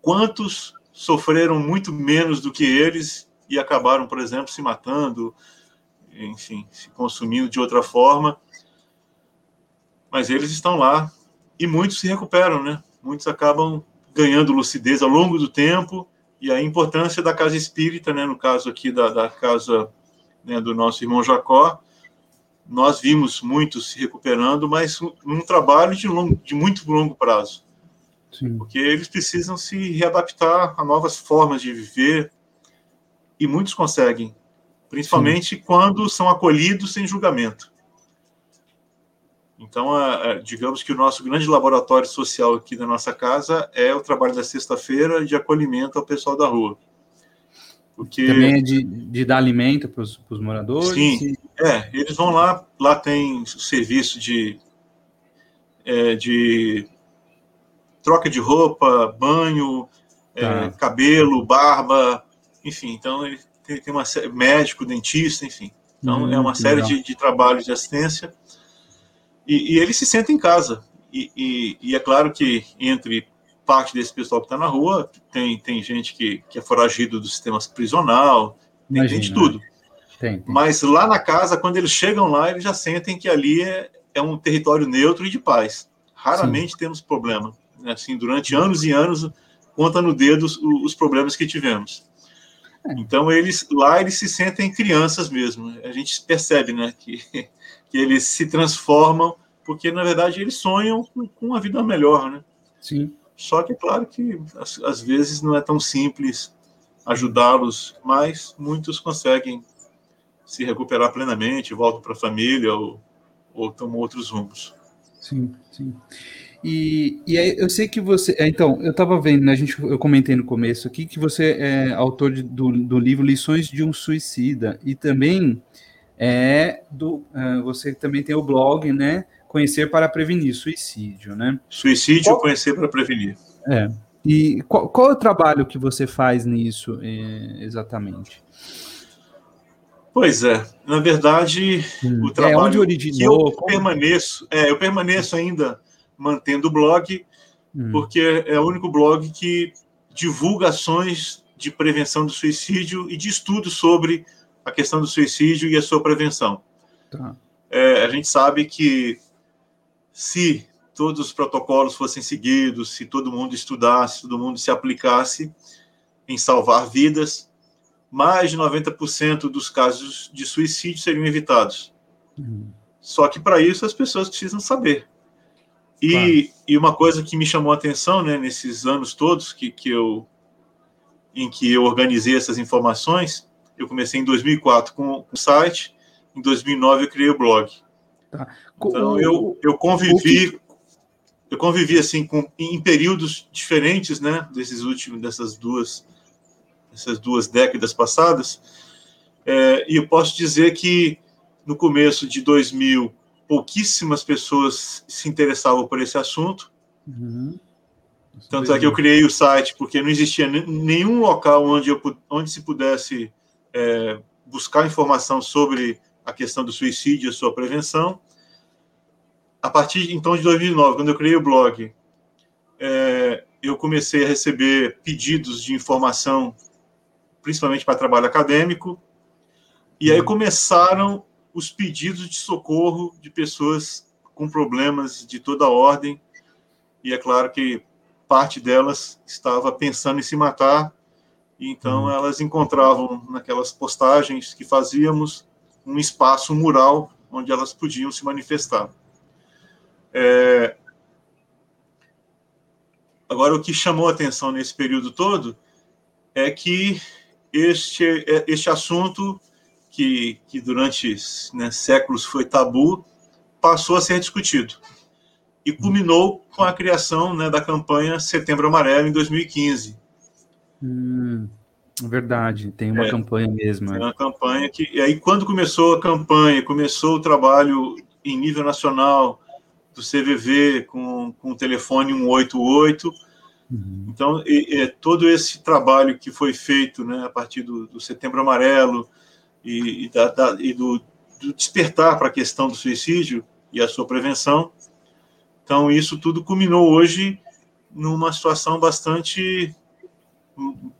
Quantos sofreram muito menos do que eles e acabaram, por exemplo, se matando, enfim, se consumindo de outra forma. Mas eles estão lá e muitos se recuperam, né? Muitos acabam ganhando lucidez ao longo do tempo e a importância da casa espírita, né? No caso aqui da, da casa né, do nosso irmão Jacó, nós vimos muitos se recuperando, mas num trabalho de, longo, de muito longo prazo. Sim. Porque eles precisam se readaptar a novas formas de viver, e muitos conseguem, principalmente Sim. quando são acolhidos sem julgamento. Então, digamos que o nosso grande laboratório social aqui da nossa casa é o trabalho da sexta-feira de acolhimento ao pessoal da rua. Porque... Também é de, de dar alimento para os moradores? Sim, e... é. Eles vão lá, lá tem serviço de, é, de troca de roupa, banho, é, tá. é, cabelo, barba, enfim. Então, ele tem, tem uma médico, dentista, enfim. Então, hum, é uma série de, de, trabalhos de assistência. E, e eles se sentem em casa. E, e, e, é claro que entre parte desse pessoal que está na rua, tem, tem gente que, que é foragido do sistema prisional, tem, de tudo. Tem, tem. Mas lá na casa, quando eles chegam lá, eles já sentem que ali é, é um território neutro e de paz. Raramente Sim. temos problema. Né? Assim, durante anos e anos, conta no dedo os, os problemas que tivemos. É. Então eles lá eles se sentem crianças mesmo. A gente percebe, né, que, <laughs> que eles se transformam porque na verdade eles sonham com, com uma vida melhor, né? Sim. Só que claro que às, vezes não é tão simples ajudá-los, mas muitos conseguem se recuperar plenamente, voltam para a família ou, ou tomam outros rumos. Sim, sim. E, e aí, eu sei que você. É, então, eu estava vendo, né, a gente, eu comentei no começo aqui que você é autor de, do, do livro Lições de um Suicida e também é do. Uh, você também tem o blog, né? Conhecer para prevenir suicídio, né? Suicídio, qual, conhecer para prevenir. É. E qual, qual é o trabalho que você faz nisso é, exatamente? Pois é, na verdade, hum. o trabalho é onde originou, eu permaneço, é, eu permaneço ainda mantendo o blog, hum. porque é o único blog que divulga ações de prevenção do suicídio e de estudo sobre a questão do suicídio e a sua prevenção. Tá. É, a gente sabe que se todos os protocolos fossem seguidos, se todo mundo estudasse, todo mundo se aplicasse em salvar vidas, mais de 90% dos casos de suicídio seriam evitados. Uhum. Só que para isso as pessoas precisam saber. E, claro. e uma coisa que me chamou a atenção, né, nesses anos todos que, que eu em que eu organizei essas informações, eu comecei em 2004 com o site, em 2009 eu criei o blog. Tá. Então eu, eu convivi eu convivi assim com em períodos diferentes, né, desses últimos dessas duas essas duas décadas passadas. É, e eu posso dizer que no começo de 2000 pouquíssimas pessoas se interessavam por esse assunto. Uhum. Tanto é que eu criei o site porque não existia nenhum local onde, eu, onde se pudesse é, buscar informação sobre a questão do suicídio e a sua prevenção. A partir então de 2009, quando eu criei o blog, é, eu comecei a receber pedidos de informação, principalmente para trabalho acadêmico, e aí uhum. começaram os pedidos de socorro de pessoas com problemas de toda ordem. E é claro que parte delas estava pensando em se matar, e então uhum. elas encontravam naquelas postagens que fazíamos um espaço mural onde elas podiam se manifestar. É... Agora, o que chamou a atenção nesse período todo é que este, é, este assunto que, que durante né, séculos foi tabu, passou a ser discutido. E culminou com a criação né, da campanha Setembro Amarelo em 2015. Hum. Verdade, tem uma é, campanha mesmo. Tem é. uma campanha que. E aí, quando começou a campanha, começou o trabalho em nível nacional do CVV com, com o telefone 188. Uhum. Então, e, e, todo esse trabalho que foi feito né, a partir do, do Setembro Amarelo e, e, da, da, e do, do despertar para a questão do suicídio e a sua prevenção. Então, isso tudo culminou hoje numa situação bastante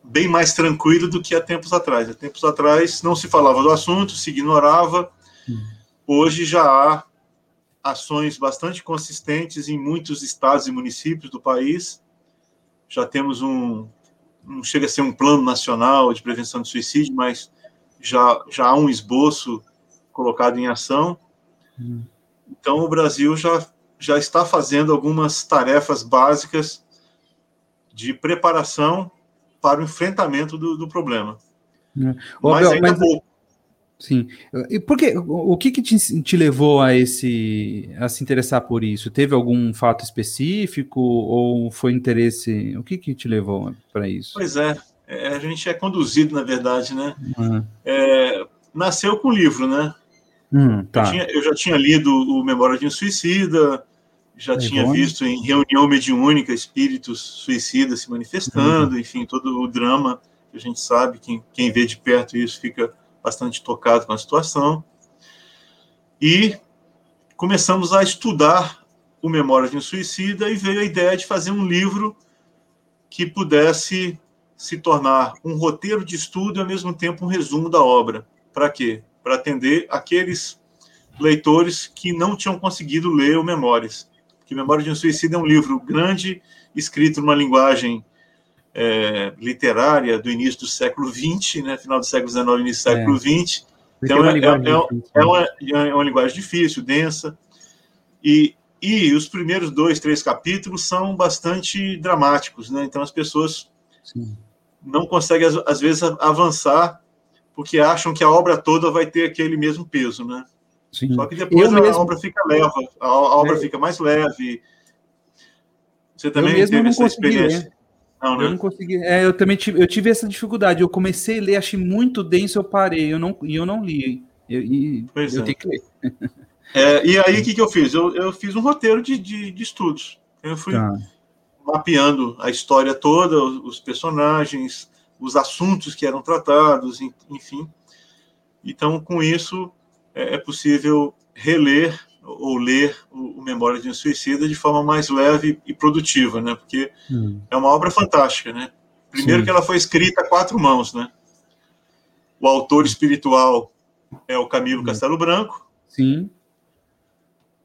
bem mais tranquilo do que há tempos atrás. Há tempos atrás não se falava do assunto, se ignorava. Hoje já há ações bastante consistentes em muitos estados e municípios do país. Já temos um, não chega a ser um plano nacional de prevenção de suicídio, mas já, já há um esboço colocado em ação. Então, o Brasil já, já está fazendo algumas tarefas básicas de preparação para o enfrentamento do, do problema. É. Mas Abel, ainda mas, pouco. Sim. E por que, o que, que te, te, levou a esse a se interessar por isso? Teve algum fato específico ou foi interesse? O que, que te levou para isso? Pois é, é, a gente é conduzido, na verdade, né? Uhum. É, nasceu com o livro, né? Hum, tá. eu, tinha, eu, já tinha lido o Memória de um Suicida, já é tinha bom. visto em reunião mediúnica espíritos suicidas se manifestando, uhum. enfim, todo o drama que a gente sabe, quem, quem vê de perto isso fica bastante tocado com a situação. E começamos a estudar o Memória de um Suicida e veio a ideia de fazer um livro que pudesse se tornar um roteiro de estudo e, ao mesmo tempo, um resumo da obra. Para quê? Para atender aqueles leitores que não tinham conseguido ler o Memórias que Memória de um Suicida é um livro grande, escrito numa linguagem é, literária do início do século XX, né, final do século XIX, início do é. século XX. Então, é, é, é, é, uma, é uma linguagem difícil, densa, e, e os primeiros dois, três capítulos são bastante dramáticos, né? Então, as pessoas Sim. não conseguem, às, vezes, avançar porque acham que a obra toda vai ter aquele mesmo peso, né? Sim. Só que depois a mesmo... obra fica leve, a, obra é. fica mais leve. Você também teve essa experiência? Não, né? Eu não consegui. É, eu também tive, eu tive essa dificuldade. Eu comecei a ler, achei muito denso, eu parei. Eu não, e eu não li. Eu, e pois eu é. tenho que ler. <laughs> É, e aí, o que, que eu fiz? Eu, eu fiz um roteiro de, de, de estudos. Eu fui tá. mapeando a história toda, os, os personagens, os assuntos que eram tratados, enfim. Então, com isso, é, é possível reler ou ler o, o Memória de um Suicida de forma mais leve e produtiva, né? Porque hum. é uma obra fantástica, né? Primeiro Sim. que ela foi escrita a quatro mãos, né? O autor espiritual é o Camilo hum. Castelo Branco. Sim.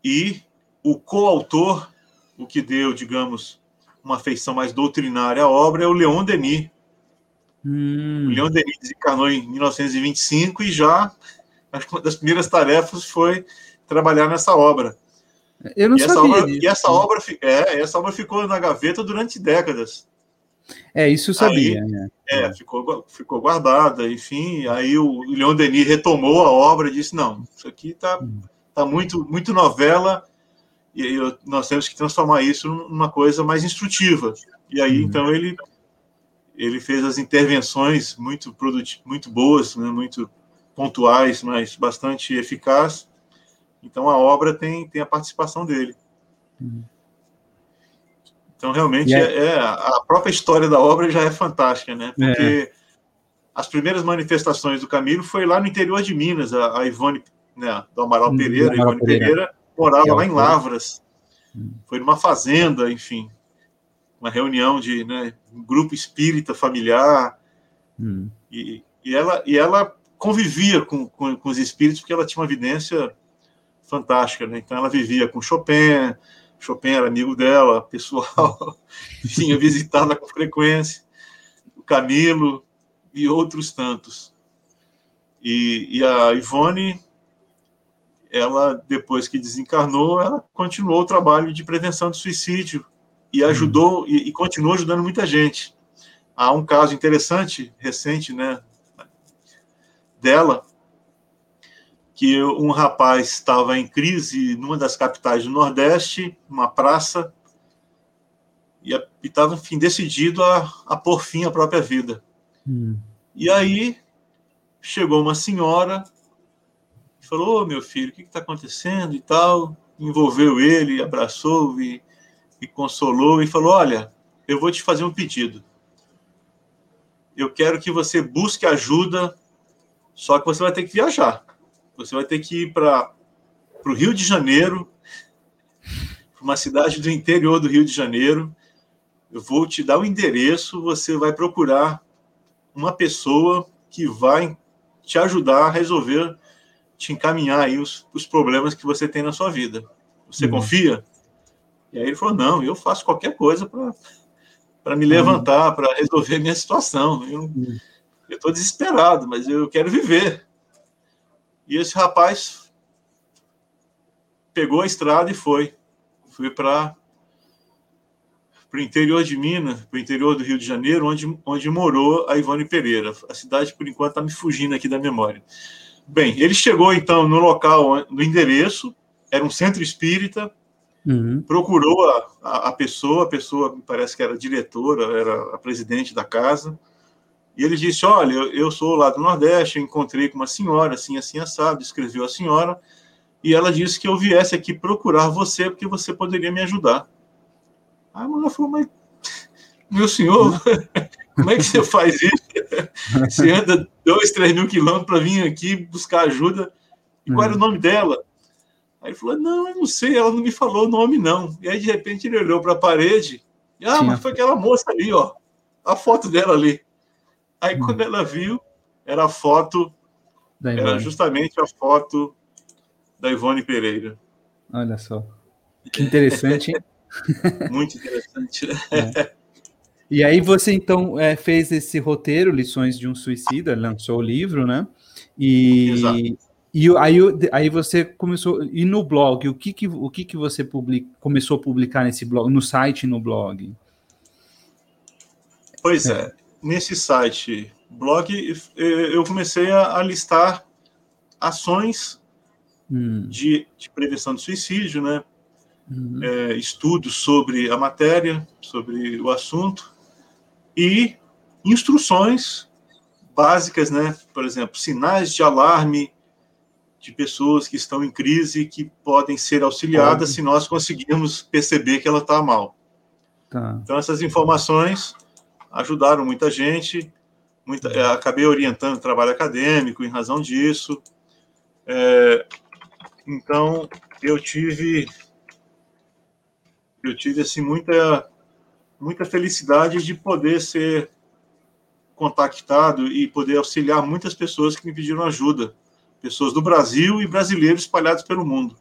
E o coautor, o que deu, digamos, uma feição mais doutrinária à obra é o Leon Denis. Hum. O Leon Denis desencarnou em 1925 e já acho que uma das primeiras tarefas foi trabalhar nessa obra. Eu não e sabia. Essa obra, e essa obra, é, essa obra ficou na gaveta durante décadas. É, isso eu sabia. Aí, né? É, ficou, ficou guardada, enfim. Aí o Leon Denis retomou a obra e disse: não, isso aqui está tá muito, muito novela e eu, nós temos que transformar isso numa coisa mais instrutiva. E aí, uhum. então, ele, ele fez as intervenções muito, muito boas, né, muito pontuais, mas bastante eficaz. Então a obra tem, tem a participação dele. Uhum. Então realmente é, é, a própria história da obra já é fantástica, né? Porque é. as primeiras manifestações do Camilo foi lá no interior de Minas, a, a Ivone, né, do Amaral hum, Pereira, Amaral Ivone Pereira, Pereira morava lá em Lavras. Hum. Foi numa fazenda, enfim, uma reunião de né, um grupo espírita familiar. Hum. E, e, ela, e ela convivia com, com, com, os espíritos porque ela tinha uma evidência fantástica, né? Então ela vivia com Chopin, Chopin era amigo dela, pessoal, <laughs> vinha visitá-la com frequência, o Camilo e outros tantos. E, e a Ivone, ela depois que desencarnou, ela continuou o trabalho de prevenção de suicídio e ajudou e, e continuou ajudando muita gente. Há um caso interessante recente, né, dela que um rapaz estava em crise numa das capitais do Nordeste, numa praça, e estava, enfim, decidido a, a pôr fim à própria vida. Hum. E aí chegou uma senhora falou: oh, meu filho, o que está acontecendo e tal? Envolveu ele, abraçou e, e consolou e falou: Olha, eu vou te fazer um pedido. Eu quero que você busque ajuda, só que você vai ter que viajar. Você vai ter que ir para o Rio de Janeiro, uma cidade do interior do Rio de Janeiro. Eu vou te dar o endereço, você vai procurar uma pessoa que vai te ajudar a resolver te encaminhar aí os, os problemas que você tem na sua vida. Você uhum. confia? E aí ele falou: não, eu faço qualquer coisa para me levantar, uhum. para resolver minha situação. Eu uhum. estou desesperado, mas eu quero viver. E esse rapaz pegou a estrada e foi. Fui para o interior de Minas, para o interior do Rio de Janeiro, onde, onde morou a Ivone Pereira. A cidade, por enquanto, está me fugindo aqui da memória. Bem, ele chegou então no local, no endereço, era um centro espírita, uhum. procurou a, a, a, pessoa, a pessoa me parece que era diretora, era a presidente da casa, e ele disse: Olha, eu, sou lá do Nordeste, eu encontrei com uma senhora, assim, assim, assado, escreveu a senhora, e ela disse que eu viesse aqui procurar você, porque você poderia me ajudar. Aí a mulher falou: Mas, meu senhor, <laughs> como é que você faz isso? <laughs> Você anda dois, três mil quilômetros para vir aqui buscar ajuda. E qual era o uhum. nome dela? Aí ele falou: Não, eu não sei, ela não me falou o nome, não. E aí, de repente, ele olhou para a parede. E, ah, mas foi aquela moça ali, ó. A foto dela ali. Aí, hum. quando ela viu, era a foto, era justamente a foto da Ivone Pereira. Olha só. Que interessante, hein? <laughs> Muito interessante. É. E aí você então é, fez esse roteiro, Lições de um Suicida, lançou o livro, né? E, Exato. e aí, aí você começou e no blog, o que que, o que, que você public, começou a publicar nesse blog, no site e no blog? Pois é, é nesse site, blog, eu comecei a, a listar ações hum. de, de, prevenção de suicídio, né? Uhum. É, estudos sobre a matéria, sobre o assunto, e instruções básicas, né? Por exemplo, sinais de alarme de pessoas que estão em crise que podem ser auxiliadas Pode. se nós conseguirmos perceber que ela está mal. Tá. Então essas informações ajudaram muita gente. Muita, é, acabei orientando trabalho acadêmico em razão disso. É, então eu tive eu tive assim muita muita felicidade de poder ser contactado e poder auxiliar muitas pessoas que me pediram ajuda, pessoas do Brasil e brasileiros espalhados pelo mundo.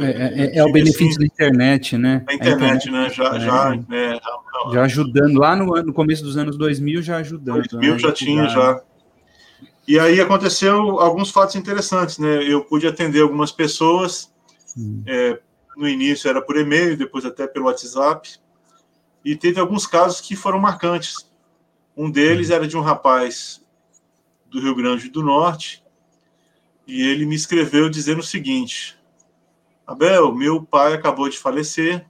É, é, é, é o benefício da internet, né? A internet, internet né? Já, é. já, é, já ajudando, lá no, no começo dos anos 2000, já ajudando. 2000 né? já tinha, já. E aí aconteceu alguns fatos interessantes, né? Eu pude atender algumas pessoas, é, no início era por e-mail, depois até pelo WhatsApp. E teve alguns casos que foram marcantes. Um deles era de um rapaz do Rio Grande do Norte, e ele me escreveu dizendo o seguinte: Abel, meu pai acabou de falecer,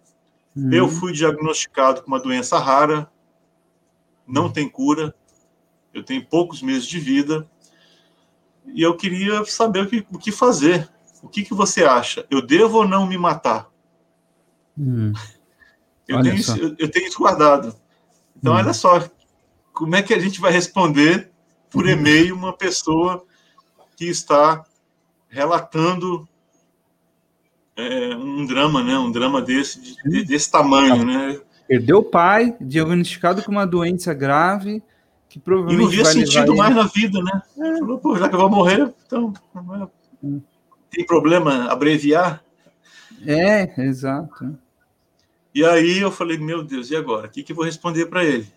uhum. eu fui diagnosticado com uma doença rara, não uhum. tem cura, eu tenho poucos meses de vida, e eu queria saber o que, o que fazer. O que, que você acha? Eu devo ou não me matar? Hum. Eu, tenho isso, eu, eu, tenho isso guardado. Então, hum. olha só, como é que a gente vai responder por hum. e-mail uma pessoa que está relatando é, um drama, né? Um drama desse, de, desse tamanho, né? Perdeu o pai, diagnosticado com uma doença grave, que provavelmente. E não via sentido mais na vida, né? É. Falou, pô, já que eu vou morrer, então. Hum tem problema abreviar? É, exato. E aí eu falei, meu Deus, e agora? O que, que eu vou responder para ele?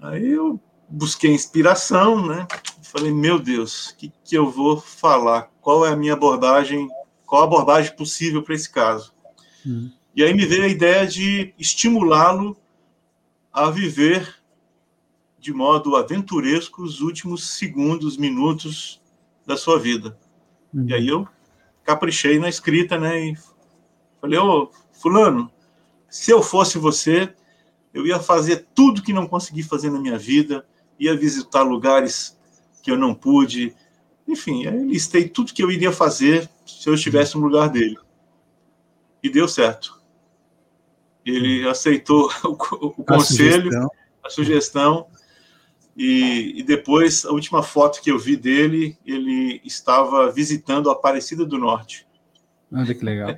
Aí eu busquei inspiração, né? Falei, meu Deus, o que, que eu vou falar? Qual é a minha abordagem? Qual a abordagem possível para esse caso? Hum. E aí me veio a ideia de estimulá-lo a viver de modo aventuresco os últimos segundos, minutos da sua vida. Uhum. E aí eu caprichei na escrita, né? E falei, ô, fulano, se eu fosse você, eu ia fazer tudo que não consegui fazer na minha vida, ia visitar lugares que eu não pude. Enfim, aí listei tudo que eu iria fazer se eu estivesse no lugar dele. E deu certo. Ele aceitou <laughs> o, o conselho, a sugestão, a sugestão e, e, depois, a última foto que eu vi dele, ele estava visitando a Aparecida do Norte. Olha que legal.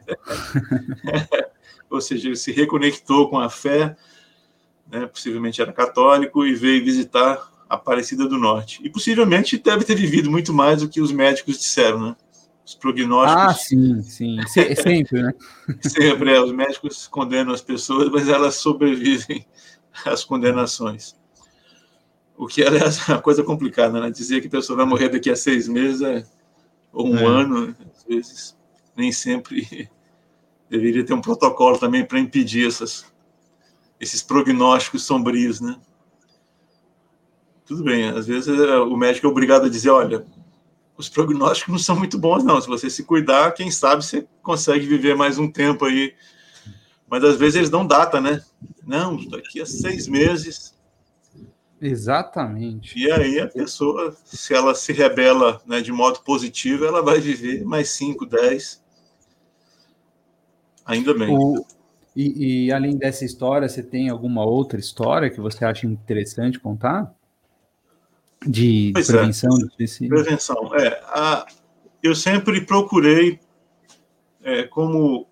<laughs> Ou seja, ele se reconectou com a fé, né, possivelmente era católico, e veio visitar a Aparecida do Norte. E possivelmente deve ter vivido muito mais do que os médicos disseram, né? Os prognósticos. Ah, sim, sim. Se, sempre, né? <laughs> sempre, é. Os médicos condenam as pessoas, mas elas sobrevivem às condenações. O que era uma coisa complicada, né? Dizer que a pessoa vai morrer daqui a seis meses é, ou um é. ano, às vezes, nem sempre <laughs> deveria ter um protocolo também para impedir essas, esses prognósticos sombrios, né? Tudo bem, às vezes é, o médico é obrigado a dizer, olha, os prognósticos não são muito bons, não. Se você se cuidar, quem sabe você consegue viver mais um tempo aí. Mas às vezes eles dão data, né? Não, daqui a seis meses. Exatamente. E aí a pessoa, se ela se rebela né, de modo positivo, ela vai viver mais cinco, dez. Ainda bem. O, e, e, além dessa história, você tem alguma outra história que você acha interessante contar? De pois é. prevenção é. do suicídio? Prevenção, é. A, eu sempre procurei, é, como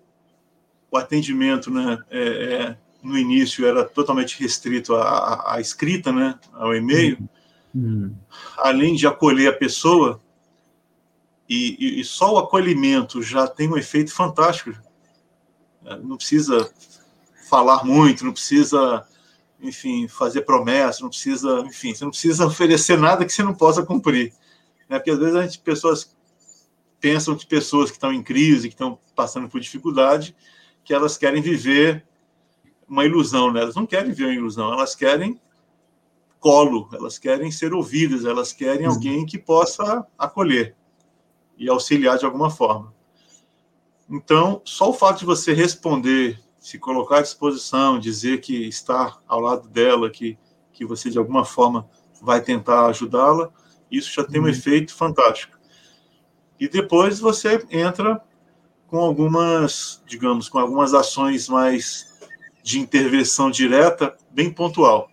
o atendimento, né, é, é no início era totalmente restrito à, à escrita, né, ao e-mail, uhum. além de acolher a pessoa, e, e, e, só o acolhimento já tem um efeito fantástico é, não precisa falar muito, não precisa, enfim, fazer promessas, não precisa, enfim, você não precisa oferecer nada que você não possa cumprir. Né? Porque às vezes a gente, pessoas pensam que pessoas que estão em crise, que estão passando por dificuldade, que elas querem viver uma ilusão, né? Elas não querem viver uma ilusão, elas querem colo, elas querem ser ouvidas, elas querem uhum. alguém que possa acolher e auxiliar de alguma forma. Então, só o fato de você responder, se colocar à disposição, dizer que está ao lado dela, que, que você de alguma forma vai tentar ajudá-la, isso já tem um uhum. efeito fantástico. E depois você entra com algumas, digamos, com algumas ações mais de intervenção direta, bem pontual.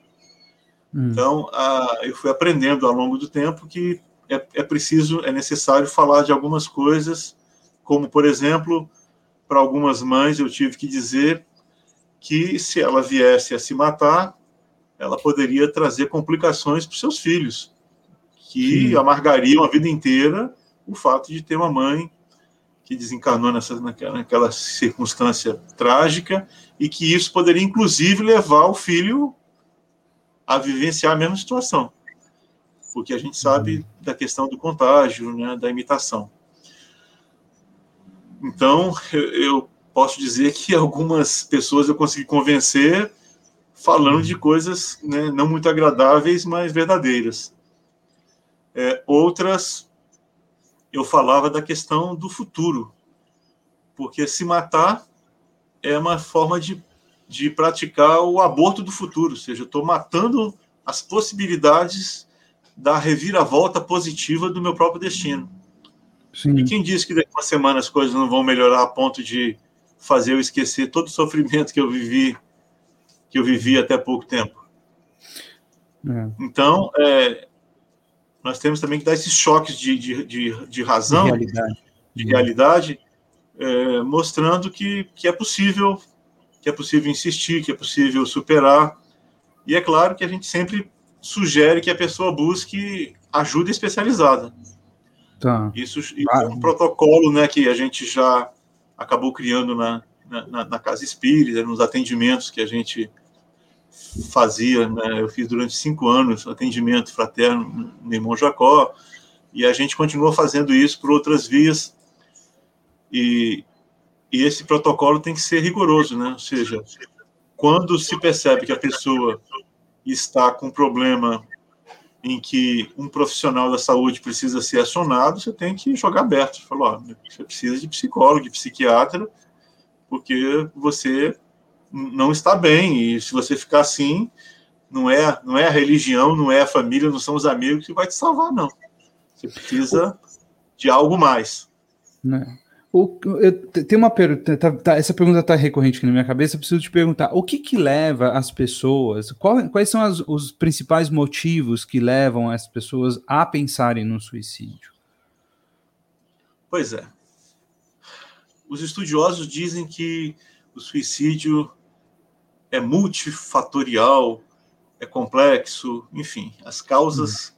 Uhum. Então, a, eu fui aprendendo ao longo do tempo que é, é preciso, é necessário falar de algumas coisas como, por exemplo, para algumas mães eu tive que dizer que se ela viesse a se matar, ela poderia trazer complicações para seus filhos, que Sim. amargariam a vida inteira o fato de ter uma mãe que desencarnou nessa, naquela, naquela circunstância trágica e que isso poderia, inclusive, levar o filho a vivenciar a mesma situação. Porque a gente sabe uhum. da questão do contágio, né, da imitação. Então, eu posso dizer que algumas pessoas eu consegui convencer falando de coisas né, não muito agradáveis, mas verdadeiras. É, outras, eu falava da questão do futuro, porque se matar é uma forma de, de praticar o aborto do futuro, ou seja, eu estou matando as possibilidades da reviravolta positiva do meu próprio destino. Sim. E quem disse que daqui a uma semana as coisas não vão melhorar a ponto de fazer eu esquecer todo o sofrimento que eu vivi, que eu vivi até pouco tempo? É. Então, é, nós temos também que dar esses choques de, de, de, de razão, de realidade, de realidade é, mostrando que, que é possível, que é possível insistir, que é possível superar. E é claro que a gente sempre sugere que a pessoa busque ajuda especializada. Tá. Isso, isso ah. é um protocolo né, que a gente já acabou criando na, na, na, Casa Espírita, nos atendimentos que a gente fazia. Né? Eu fiz durante cinco anos atendimento fraterno no irmão Jacó, e a gente continua fazendo isso por outras vias. E, e esse protocolo tem que ser rigoroso, né? Ou seja, quando se percebe que a pessoa está com problema em que um profissional da saúde precisa ser acionado, você tem que jogar aberto. Falar, você precisa de psicólogo, de psiquiatra, porque você não está bem, e se você ficar assim, não é, não é a religião, não é a família, não são os amigos que vai te salvar, não. Você precisa de algo mais. Né? O, eu, tem uma pergunta, tá, tá, essa pergunta está recorrente aqui na minha cabeça, eu preciso te perguntar, o que que leva as pessoas, qual, quais são as, os principais motivos que levam as pessoas a pensarem no suicídio? Pois é. Os estudiosos dizem que o suicídio é multifatorial, é complexo, enfim, as causas hum.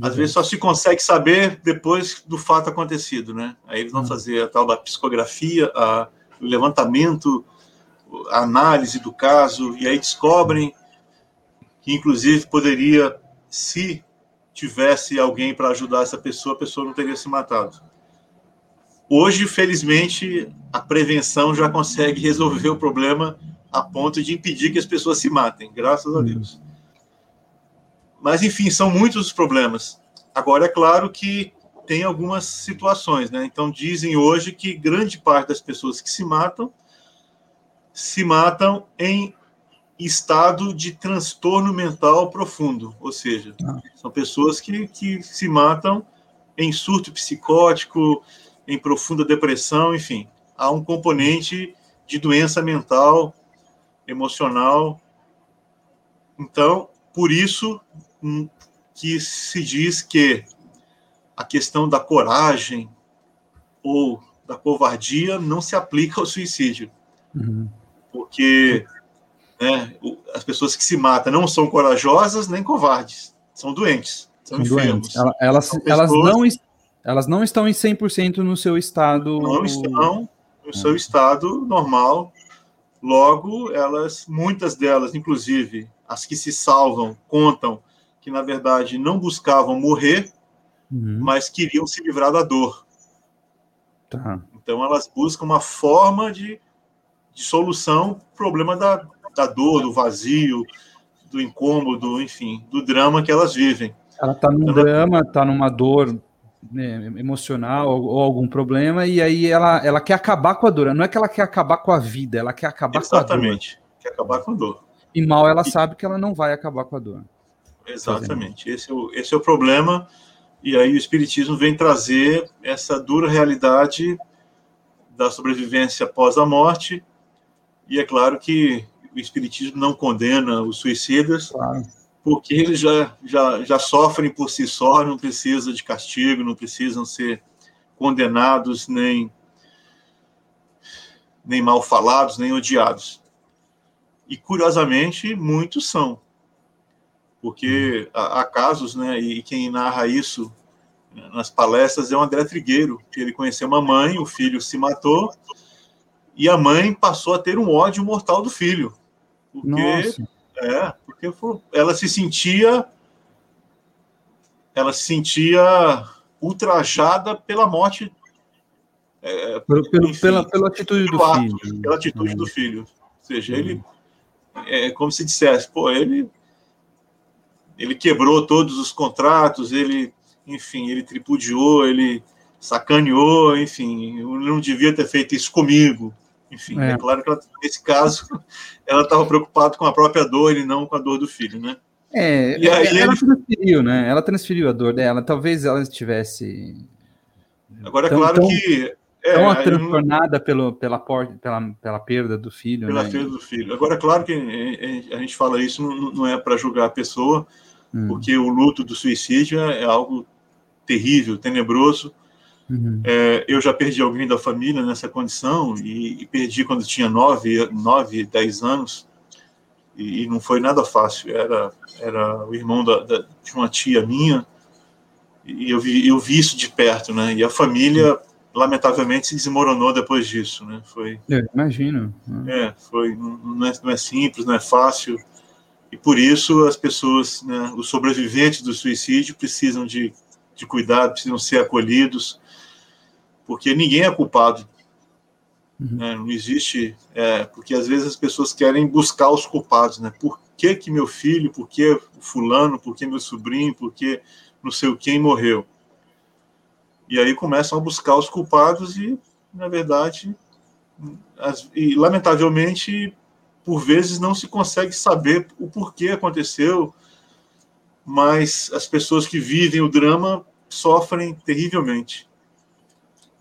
Às vezes só se consegue saber depois do fato acontecido, né? Aí eles vão hum. fazer a tal da psicografia, a, o levantamento, a análise do caso, e aí descobrem que, inclusive, poderia, se tivesse alguém para ajudar essa pessoa, a pessoa não teria se matado. Hoje, felizmente, a prevenção já consegue resolver o problema a ponto de impedir que as pessoas se matem, graças a Deus. Mas, enfim, são muitos os problemas. Agora, é claro que tem algumas situações, né? Então, dizem hoje que grande parte das pessoas que se matam se matam em estado de transtorno mental profundo, ou seja, ah. são pessoas que, que se matam em surto psicótico, em profunda depressão, enfim, há um componente de doença mental, emocional. Então, por isso que se diz que a questão da coragem ou da covardia não se aplica ao suicídio. Uhum. Porque né, as pessoas que se matam não são corajosas nem covardes, são doentes, são, são enfermos. Doentes. Elas, elas, não, elas não estão em 100% no seu estado. Não estão no seu é. estado normal. Logo, elas, muitas delas, inclusive as que se salvam, contam que na verdade não buscavam morrer, uhum. mas queriam se livrar da dor. Tá. Então elas buscam uma forma de, de solução problema da, da dor, do vazio, do incômodo, enfim, do drama que elas vivem. Ela está num drama, está numa dor né, emocional ou, ou, algum problema, e aí ela, ela quer acabar com a dor. Não é que ela quer acabar com a vida, ela quer acabar Exatamente. com a dor. Exatamente, quer acabar com a dor. E mal ela e... sabe que ela não vai acabar com a dor. Exatamente, esse é, o, esse é o problema. E aí o Espiritismo vem trazer essa dura realidade da sobrevivência após a morte. E é claro que o Espiritismo não condena os suicidas, claro porque eles já, já, já sofrem por si só, não precisa de castigo, não precisam ser condenados, nem, nem mal falados, nem odiados. E, curiosamente, muitos são. Porque há, há casos, né, e quem narra isso nas palestras é o André Trigueiro, que ele conheceu uma mãe, o filho se matou, e a mãe passou a ter um ódio mortal do filho. Porque Nossa. É, porque ela se sentia ela se sentia ultrajada pela morte é, pelo, pelo, enfim, pela, pela atitude do ato, filho. Pela atitude é. do filho. Ou seja, é. ele é como se dissesse, pô, ele ele quebrou todos os contratos, ele, enfim, ele tripudiou, ele sacaneou, enfim, não devia ter feito isso comigo. Enfim, é, é claro que ela, nesse caso <laughs> ela estava preocupada com a própria dor e não com a dor do filho, né? É, e aí ela ele... transferiu, né? Ela transferiu a dor dela. Talvez ela estivesse. Agora é tão, claro tão, que. É, tão transtornada pelo, pela, pela, pela perda do filho. Pela né? perda do filho. Agora, é claro que a gente fala isso não, não é para julgar a pessoa, hum. porque o luto do suicídio é, é algo terrível, tenebroso. Uhum. É, eu já perdi alguém da família nessa condição e, e perdi quando tinha 9, 9 10 anos e, e, não foi nada fácil. Era, era o irmão da, da, de uma tia minha e eu vi, eu vi isso de perto, né? E a família, uhum. lamentavelmente, se desmoronou depois disso, né? Foi, eu imagino. É, foi, não, não, é, não é simples, não é fácil. E por isso as pessoas, né, os sobreviventes do suicídio precisam de, de cuidado, precisam ser acolhidos, porque ninguém é culpado. Uhum. Né? Não existe, é, porque às vezes as pessoas querem buscar os culpados, né? Por que, que meu filho, por que o fulano, por que meu sobrinho, por que não sei quem morreu? E aí começam a buscar os culpados e, na verdade, as, e lamentavelmente por vezes não se consegue saber o porquê aconteceu, mas as pessoas que vivem o drama sofrem terrivelmente.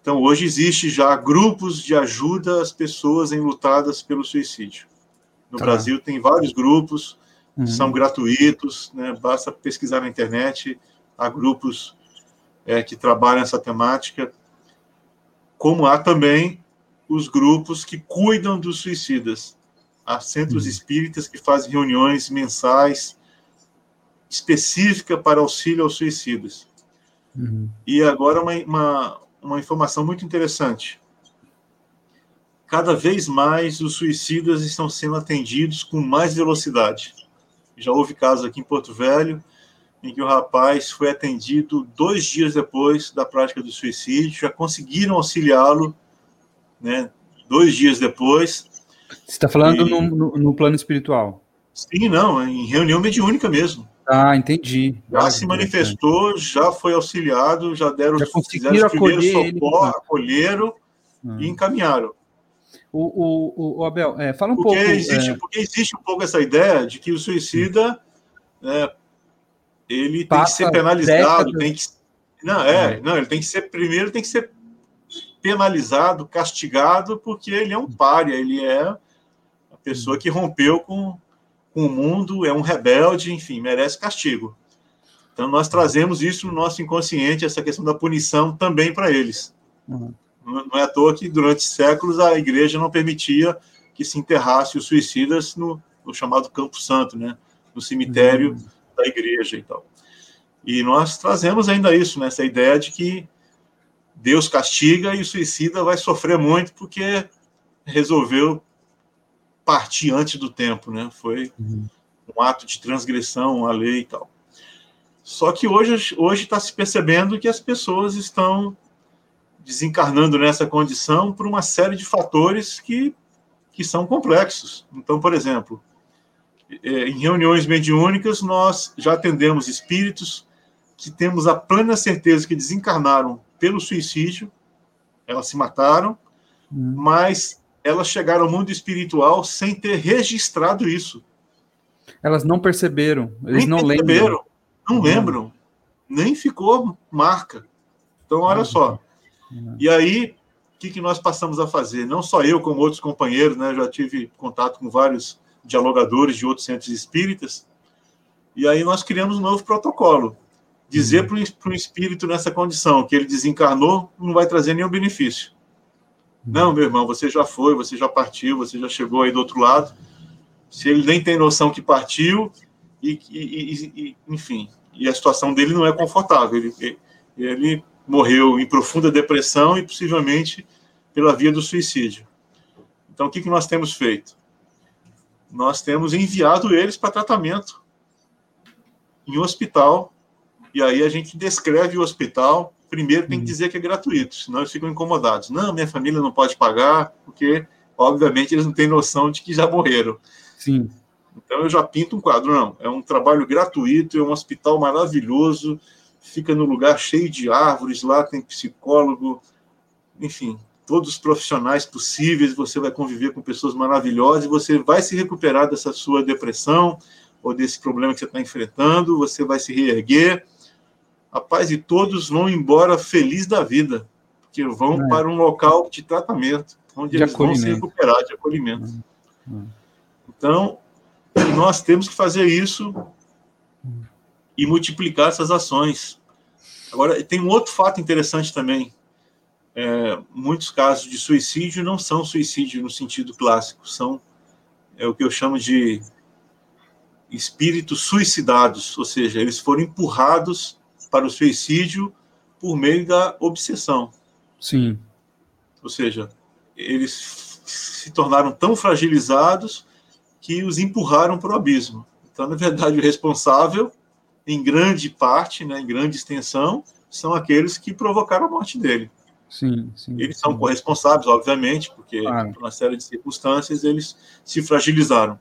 Então, hoje existe já grupos de ajuda às pessoas enlutadas pelo suicídio. No tá. Brasil tem vários grupos, uhum. são gratuitos, né? basta pesquisar na internet, há grupos é, que trabalham essa temática, como há também os grupos que cuidam dos suicidas. Há centros uhum. espíritas que fazem reuniões mensais específica para auxílio aos suicidas. Uhum. E agora uma, uma, uma informação muito interessante. Cada vez mais os suicidas estão sendo atendidos com mais velocidade. Já houve casos aqui em Porto Velho em que o rapaz foi atendido dois dias depois da prática do suicídio, já conseguiram auxiliá-lo, né? Dois dias depois. Você está falando e... no, no, no plano espiritual? Sim, não, em reunião mediúnica mesmo. Ah, entendi. Já se manifestou, já foi auxiliado, já deram já conseguiram acolher socorro, acolheram ah. e encaminharam. O, o, o Abel, é, fala um porque pouco. Existe, é... Porque existe um pouco essa ideia de que o suicida é, ele Passa tem que ser penalizado, décadas. tem que. Não, é, é, não, ele tem que ser, primeiro tem que ser penalizado, castigado, porque ele é um pária, ele é a pessoa que rompeu com, com o mundo, é um rebelde, enfim, merece castigo. Então, nós trazemos isso no nosso inconsciente, essa questão da punição também para eles. Uhum. Não é à toa que, durante séculos, a igreja não permitia que se enterrasse os suicidas no, no chamado Campo Santo, né? no cemitério uhum. da igreja e tal. E nós trazemos ainda isso, né? essa ideia de que Deus castiga e o suicida vai sofrer muito porque resolveu partir antes do tempo, né? Foi uhum. um ato de transgressão à lei e tal. Só que hoje hoje está se percebendo que as pessoas estão desencarnando nessa condição por uma série de fatores que, que são complexos. Então, por exemplo, é, em reuniões mediúnicas, nós já atendemos espíritos que temos a plena certeza que desencarnaram pelo suicídio, elas se mataram, uhum. mas elas chegaram ao mundo espiritual sem ter registrado isso. Elas não perceberam, eles nem não perceberam, lembram. Não lembram, nem ficou marca. Então, olha uhum. só. Uhum. E aí, o que, que nós passamos a fazer? Não só eu, como outros companheiros, né? Já tive contato com vários dialogadores de outros centros espíritas. E aí nós criamos um novo protocolo. Dizer uhum. para um espírito nessa condição que ele desencarnou não vai trazer nenhum benefício. Não, meu irmão, você já foi, você já partiu, você já chegou aí do outro lado. Se ele nem tem noção que partiu, e, e, e enfim, e a situação dele não é confortável. Ele, ele morreu em profunda depressão e possivelmente pela via do suicídio. Então, o que, que nós temos feito? Nós temos enviado eles para tratamento em um hospital, e aí a gente descreve o hospital, primeiro tem que uhum. dizer que é gratuito, senão eles ficam incomodados. Não, minha família não pode pagar, porque, obviamente, eles não têm noção de que já morreram. Sim. Então eu já pinto um quadro. Não, é um trabalho gratuito, é um hospital maravilhoso, fica no lugar cheio de árvores, lá tem psicólogo, enfim, todos os profissionais possíveis, você vai conviver com pessoas maravilhosas você vai se recuperar dessa sua depressão ou desse problema que você está enfrentando, você vai se reerguer Rapaz, e todos vão embora felizes da vida, porque vão é. para um local de tratamento, onde de eles vão se recuperar de acolhimento. É. Então, nós temos que fazer isso e multiplicar essas ações. Agora, tem um outro fato interessante também. É, muitos casos de suicídio não são suicídio no sentido clássico, são é o que eu chamo de espíritos suicidados, ou seja, eles foram empurrados para o suicídio por meio da obsessão. Sim. Ou seja, eles se tornaram tão fragilizados que os empurraram para o abismo. Então, na verdade, o responsável, em grande parte, né, em grande extensão, são aqueles que provocaram a morte dele. Sim, sim, eles são corresponsáveis, obviamente, porque claro. por uma série de circunstâncias eles se fragilizaram.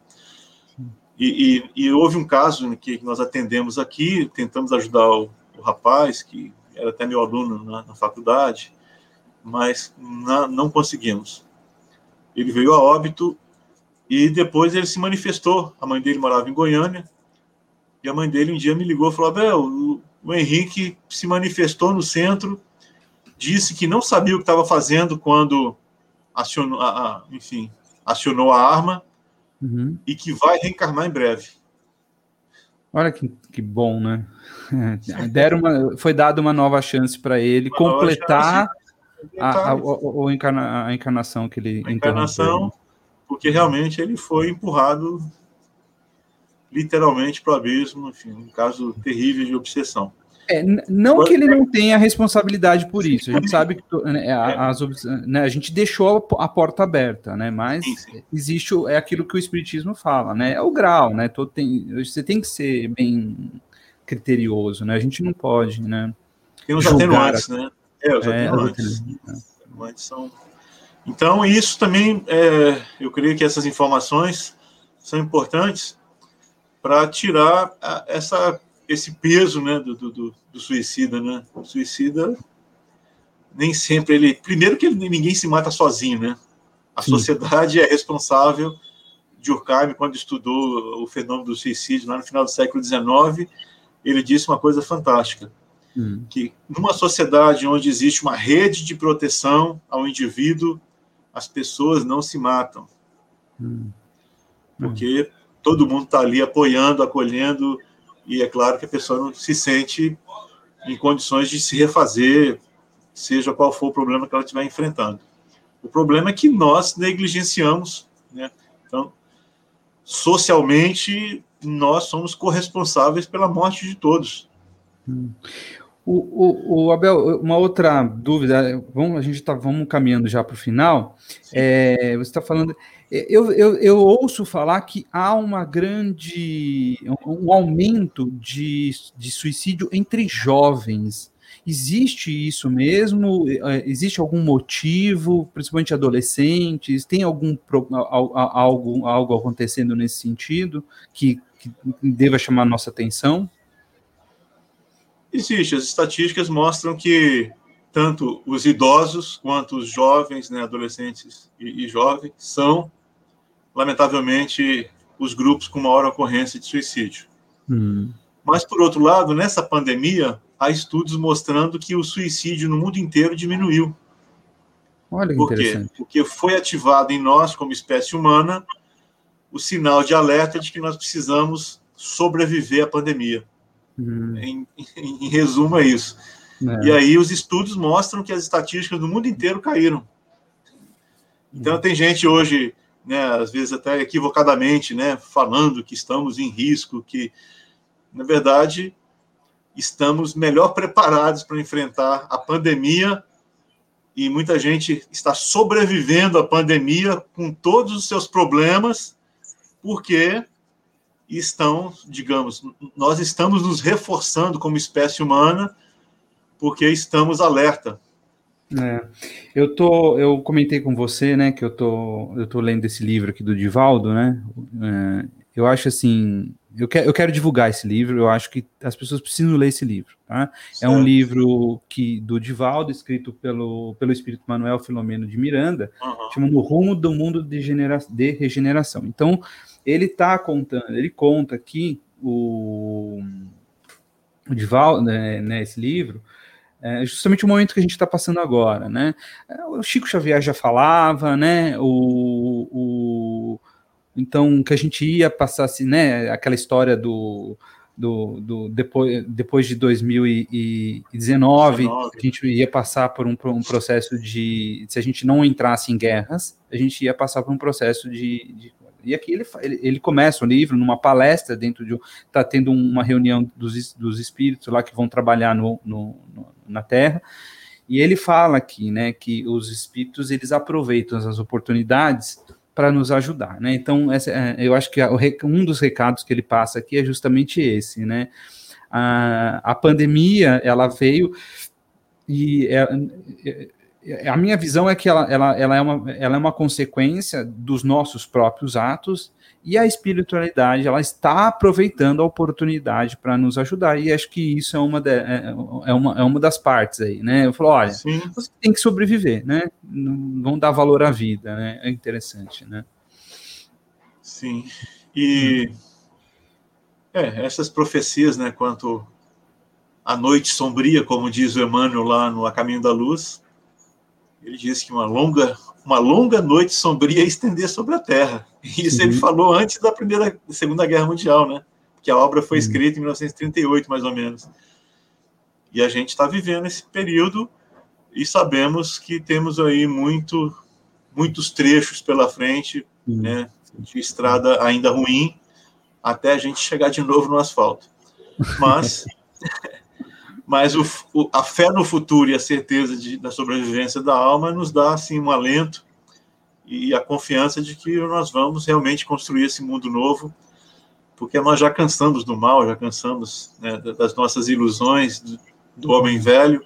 E, e, e, houve um caso que nós atendemos aqui, tentamos ajudar o, o rapaz, que era até meu aluno na, na faculdade, mas na, não conseguimos. Ele veio a óbito E depois ele se manifestou. A mãe dele morava em Goiânia. E a mãe dele um dia me ligou e falou: Abel, o Henrique se manifestou no centro, disse que não sabia o que estava fazendo quando acionou, a, a, enfim, acionou a arma uhum. e que vai reencarnar em breve. Olha que, que bom, né? <laughs> Deram uma, foi dada uma nova chance para ele uma completar a, a, a, encarna, a, encarnação que ele a encarnação, porque realmente ele foi empurrado literalmente para o abismo, enfim, um caso terrível de obsessão. É, não que ele não tenha responsabilidade por isso. A gente sabe que né, as, né, a gente deixou a porta aberta, né? Mas existe é aquilo que o espiritismo fala, né? É o grau, né? Todo tem, você tem que ser bem criterioso, né? A gente não pode, né? Tem os atenuantes, né? É, os é, atenuantes. É. São... Então, isso também, é, eu creio que essas informações são importantes para tirar a, essa, esse peso né, do, do, do, suicida. Né? O suicida, nem sempre ele. Primeiro, que ele, ninguém se mata sozinho, né? A Sim. sociedade é responsável. Durkheim, quando estudou o fenômeno do suicídio lá no final do século XIX, ele disse uma coisa fantástica: hum. que numa sociedade onde existe uma rede de proteção ao indivíduo, as pessoas não se matam. Hum. Porque todo mundo está ali apoiando, acolhendo, e é claro que a pessoa não se sente em condições de se refazer, seja qual for o problema que ela estiver enfrentando. O problema é que nós negligenciamos, né? Então, socialmente, nós somos corresponsáveis pela morte de todos. Hum. O, o, o, Abel, uma outra dúvida, vamos, a gente está vamos caminhando já para o final. É, você está falando, eu, eu, eu, ouço falar que há uma grande, um aumento de, de suicídio entre jovens. Existe isso mesmo? É, existe algum motivo, principalmente adolescentes? Tem algum algo, algo acontecendo nesse sentido que, que deva chamar nossa atenção? Existe. As estatísticas mostram que tanto os idosos quanto os jovens, né, adolescentes e, e jovens, são, lamentavelmente, os grupos com maior ocorrência de suicídio. Hum. Mas, por outro lado, nessa pandemia, há estudos mostrando que o suicídio no mundo inteiro diminuiu. Olha Por quê? Porque foi ativado em nós, como espécie humana, o sinal de alerta de que nós precisamos sobreviver à pandemia. Hum. Em, em, em, resumo, é isso. É. E aí os estudos mostram que as estatísticas do mundo inteiro caíram. Então, tem gente hoje, né, às vezes até equivocadamente, né, falando que estamos em risco, que, na verdade, estamos melhor preparados para enfrentar a pandemia e muita gente está sobrevivendo à pandemia com todos os seus problemas, porque estão, digamos, nós estamos nos reforçando como espécie humana porque estamos alerta. É, eu tô, eu comentei com você, né, que eu tô, eu tô lendo esse livro aqui do Divaldo, né? É, eu acho assim, eu quero, eu quero divulgar esse livro. Eu acho que as pessoas precisam ler esse livro. Tá? É um livro que do Divaldo, escrito pelo, pelo Espírito Manuel Filomeno de Miranda, uhum. chama No Rumo do Mundo de, genera, de Regeneração. Então, ele está contando, ele conta aqui o, o Divaldo, né, né, esse livro, é justamente o momento que a gente está passando agora, né? O Chico Xavier já falava, né? O, o, então que a gente ia passar, assim, né? Aquela história do, do, do depois, depois de 2019, 19. a gente ia passar por um, por um, processo de, se a gente não entrasse em guerras, a gente ia passar por um processo de, de e aqui ele, ele, ele, começa o livro numa palestra dentro de. Está tendo uma reunião dos, dos espíritos lá que vão trabalhar no, no, no, na Terra. E ele fala aqui, né, que os espíritos eles aproveitam as oportunidades para nos ajudar, né? Então, essa, é, eu acho que um dos recados que ele passa aqui é justamente esse, né? A, a pandemia ela veio e é, é, a minha visão é que ela, ela, ela, é uma, ela é uma consequência dos nossos próprios atos e a espiritualidade ela está aproveitando a oportunidade para nos ajudar e acho que isso é uma, de, é, é, uma, é uma das partes aí, né? Eu falo, olha, Sim. você tem que sobreviver, né? Não vão dar valor à vida, né? É interessante, né? Sim. E é, essas profecias, né, quanto à noite sombria, como diz o Emmanuel lá no A Caminho da Luz, ele diz que uma longa, uma longa noite sombria ia estender sobre a Terra. Isso uhum. ele falou antes da primeira, da Segunda Guerra Mundial, né? Que a obra foi escrita em 1938, mais ou menos. E a gente está vivendo esse período e sabemos que temos aí muito, muitos trechos pela frente, uhum. né? De estrada ainda ruim, até a gente chegar de novo no asfalto. Mas, <laughs> mas o, o, a fé no futuro e a certeza de, da sobrevivência da alma nos dá assim um alento e a confiança de que nós vamos realmente construir esse mundo novo, porque nós já cansamos do mal, já cansamos né, das nossas ilusões do, do, homem velho,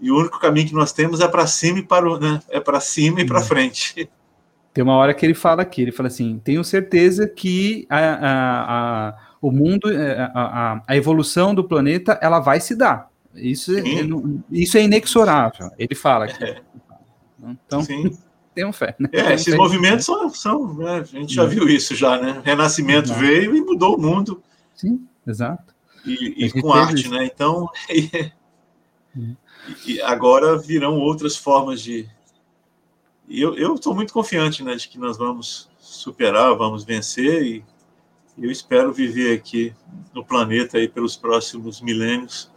e o único caminho que nós temos é para cima e para né, é para cima e para frente. Tem uma hora que ele fala aqui, ele fala assim: tenho certeza que a, a, a o mundo, é, a, a, evolução do planeta, ela vai se dar. Isso, é, isso é inexorável. Ele fala aqui. É. Então, Sim. <laughs> tenham fé. Né? É, esses movimentos são, são né, a gente já viu isso já, né? Renascimento exato. veio e mudou o mundo. Sim, exato. E, e com arte, isso. né? Então, <laughs> e agora virão outras formas de, e eu estou muito confiante né, de que nós vamos superar, vamos vencer e eu espero viver aqui no planeta aí pelos próximos milênios.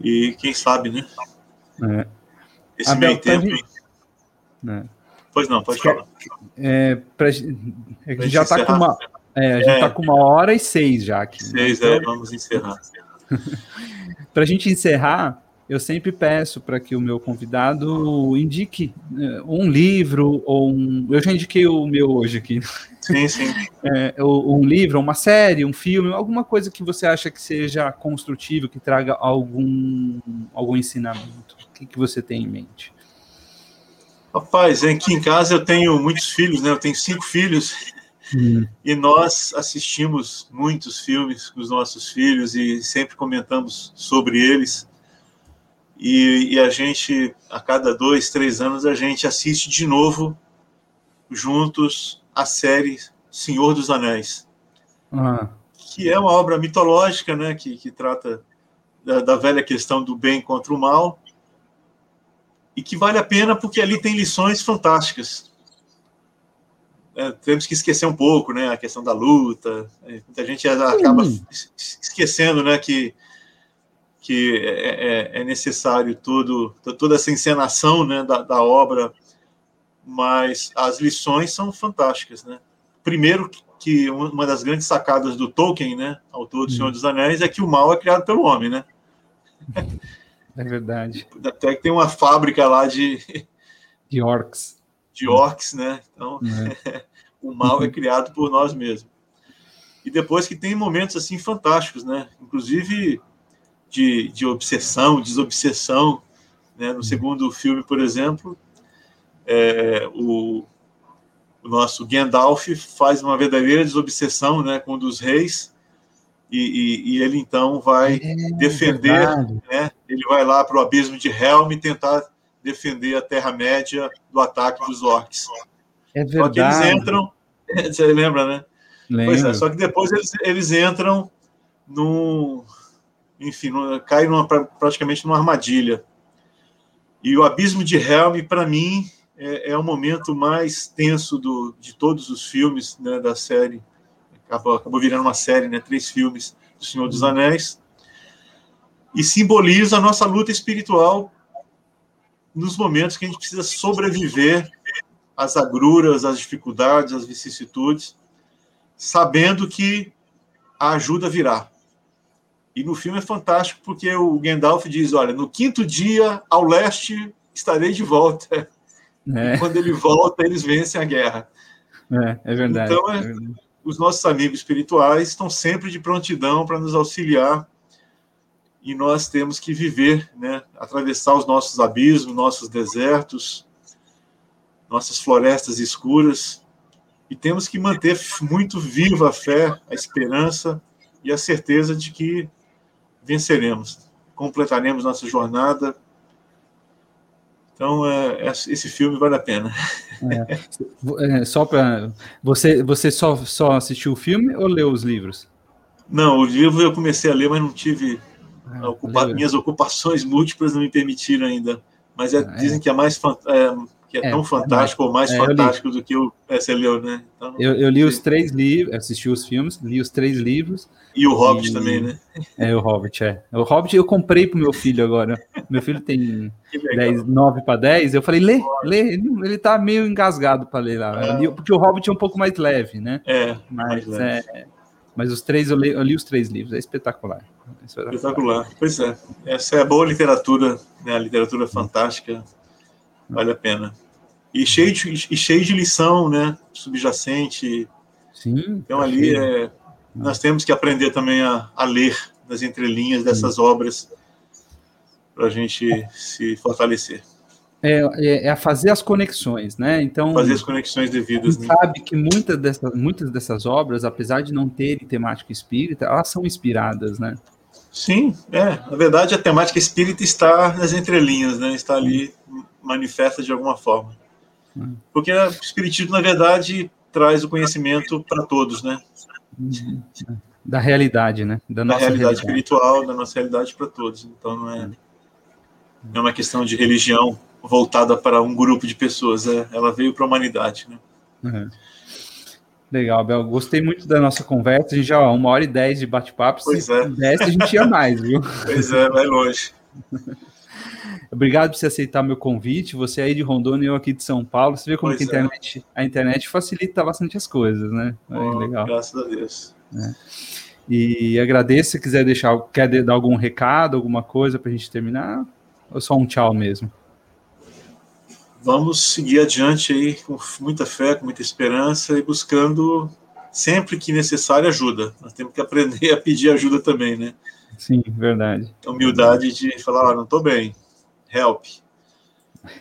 E quem sabe, né? É. Esse Abel, meio tempo. Gente... É. Pois não, pode falar. É, pra... É pra já está com uma. É, a gente está é. com uma hora e seis já aqui. Né? Seis, né? é, vamos encerrar. <laughs> para a gente encerrar, eu sempre peço para que o meu convidado indique uh, um livro ou um. Eu já indiquei o meu hoje aqui. Sim, sim. <laughs> É, um livro, uma série, um filme, alguma coisa que você acha que seja construtivo, que traga algum, algum ensinamento. O que, que você tem em mente? Rapaz, aqui em casa eu tenho muitos filhos, né? Eu tenho cinco filhos. Hum. E nós assistimos muitos filmes com os nossos filhos e sempre comentamos sobre eles. E, e, a gente, a cada dois, três anos, a gente assiste de novo, juntos, a série Senhor dos Anéis. Ah. Que é uma obra mitológica, né, que, que trata da, da, velha questão do bem contra o mal, e que vale a pena porque ali tem lições fantásticas. É, temos que esquecer um pouco, né, a questão da luta. Muita gente acaba esquecendo, né, que que é, é, é, necessário todo, toda essa encenação né, da, da, obra, mas as lições são fantásticas. Né? Primeiro, que uma das grandes sacadas do Tolkien, né, autor do Senhor hum. dos Anéis, é que o mal é criado pelo homem. Né? É verdade. Até que tem uma fábrica lá de. <laughs> De orcs. De orcs, né? Então, é. <laughs> o mal é criado por nós mesmos. E depois que tem momentos assim fantásticos, né? Inclusive de, de obsessão, desobsessão. Né? No segundo filme, por exemplo, é, o, o, nosso Gandalf faz uma verdadeira desobsessão né, com um dos reis, e, e, e ele então vai é, defender, né, ele vai lá para o abismo de Helm e tentar defender a Terra-média do ataque dos orcs. É verdade. Só que eles entram, <laughs> você lembra, né? Lembro. Pois é, só que depois eles, eles entram num, enfim, cai numa, praticamente numa armadilha. E o Abismo de Helm, para mim, é, é, o momento mais tenso do, de todos os filmes né, da série. Acabou, acabou virando uma série, né, três filmes do Senhor dos Anéis. E simboliza a nossa luta espiritual nos momentos que a gente precisa sobreviver às agruras, às dificuldades, às vicissitudes, sabendo que a ajuda virá. E no filme é fantástico porque o Gandalf diz: Olha, no quinto dia, ao leste, estarei de volta. É. Quando ele volta, eles vencem a guerra. É, é verdade. Então, é, é verdade. os nossos amigos espirituais estão sempre de prontidão para nos auxiliar. E nós temos que viver, né, atravessar os nossos abismos, nossos desertos, nossas florestas escuras. E temos que manter muito viva a fé, a esperança e a certeza de que venceremos, completaremos nossa jornada Então, é, esse filme vale a pena. É, é, só para você, você só, só assistiu o filme ou leu os livros? Não, o livro eu comecei a ler, mas não tive ah, ocupa minhas ocupações múltiplas não me permitiram ainda. Mas é, ah, dizem que é mais é, que é, é tão é fantástico ou mais fantástico do que o é, você leu, né? Então, eu, eu, li os três livros, assisti os filmes, li os três livros. E o Hobbit e, também, né? É, o Hobbit, é. O Hobbit eu comprei pro meu filho agora. Meu filho tem 10, 9 para 10. Eu falei, lê, lê. Ele, tá meio engasgado para ler lá. É. Porque o Hobbit é um pouco mais leve, né? É. Mas, é, mas os três, eu li, eu li os três livros, é espetacular. é espetacular. Espetacular. Pois é. Essa é boa literatura, né? A literatura fantástica. Vale a pena. E cheio de, e cheio de lição, né? Subjacente. Sim. Então ali é nós temos que aprender também a, a ler nas entrelinhas dessas obras para a gente se fortalecer. É, é, é, a fazer as conexões, né? Então fazer as conexões devidas. Né? Sabe que muitas dessas, muitas dessas obras, apesar de não terem temática espírita, elas são inspiradas, né? Sim, é. Na verdade, a temática espírita está nas entrelinhas, né? Está ali manifesta de alguma forma. Porque o espiritismo, na verdade, traz o conhecimento para todos, né? Da realidade, né? Da, da realidade, realidade, espiritual, da nossa realidade para todos. Então não é, não é uma questão de religião voltada para um grupo de pessoas, é, ela veio para a humanidade, né? Uhum. Legal, Bel. Gostei muito da nossa conversa. A gente já, ó, uma hora e dez de bate-papo. Se é. pudesse, a gente ia mais, viu? Pois é, vai longe. <laughs> Obrigado por você aceitar meu convite. Você aí de Rondônia e eu aqui de São Paulo. Você vê como a, internet, a internet facilita bastante as coisas, né? Oh, legal. Graças a Deus. É. E agradeço se quiser deixar, quer dar algum recado, alguma coisa para a gente terminar, ou só um tchau mesmo? Vamos seguir adiante aí com muita fé, com muita esperança e buscando sempre que necessário ajuda. Nós temos que aprender <laughs> a pedir ajuda também, né? Sim, verdade. A humildade de falar, ah, não estou bem, help.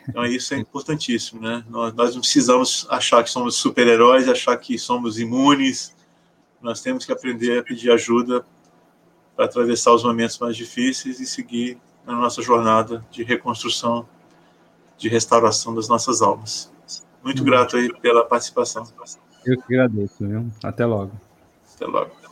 Então isso é importantíssimo, né? Nós, nós não precisamos achar que somos super-heróis, achar que somos imunes, nós temos que aprender a pedir ajuda para atravessar os momentos mais difíceis e seguir na nossa jornada de reconstrução, de restauração das nossas almas. Muito grato aí pela participação. Eu que agradeço, viu? Até logo. Até logo.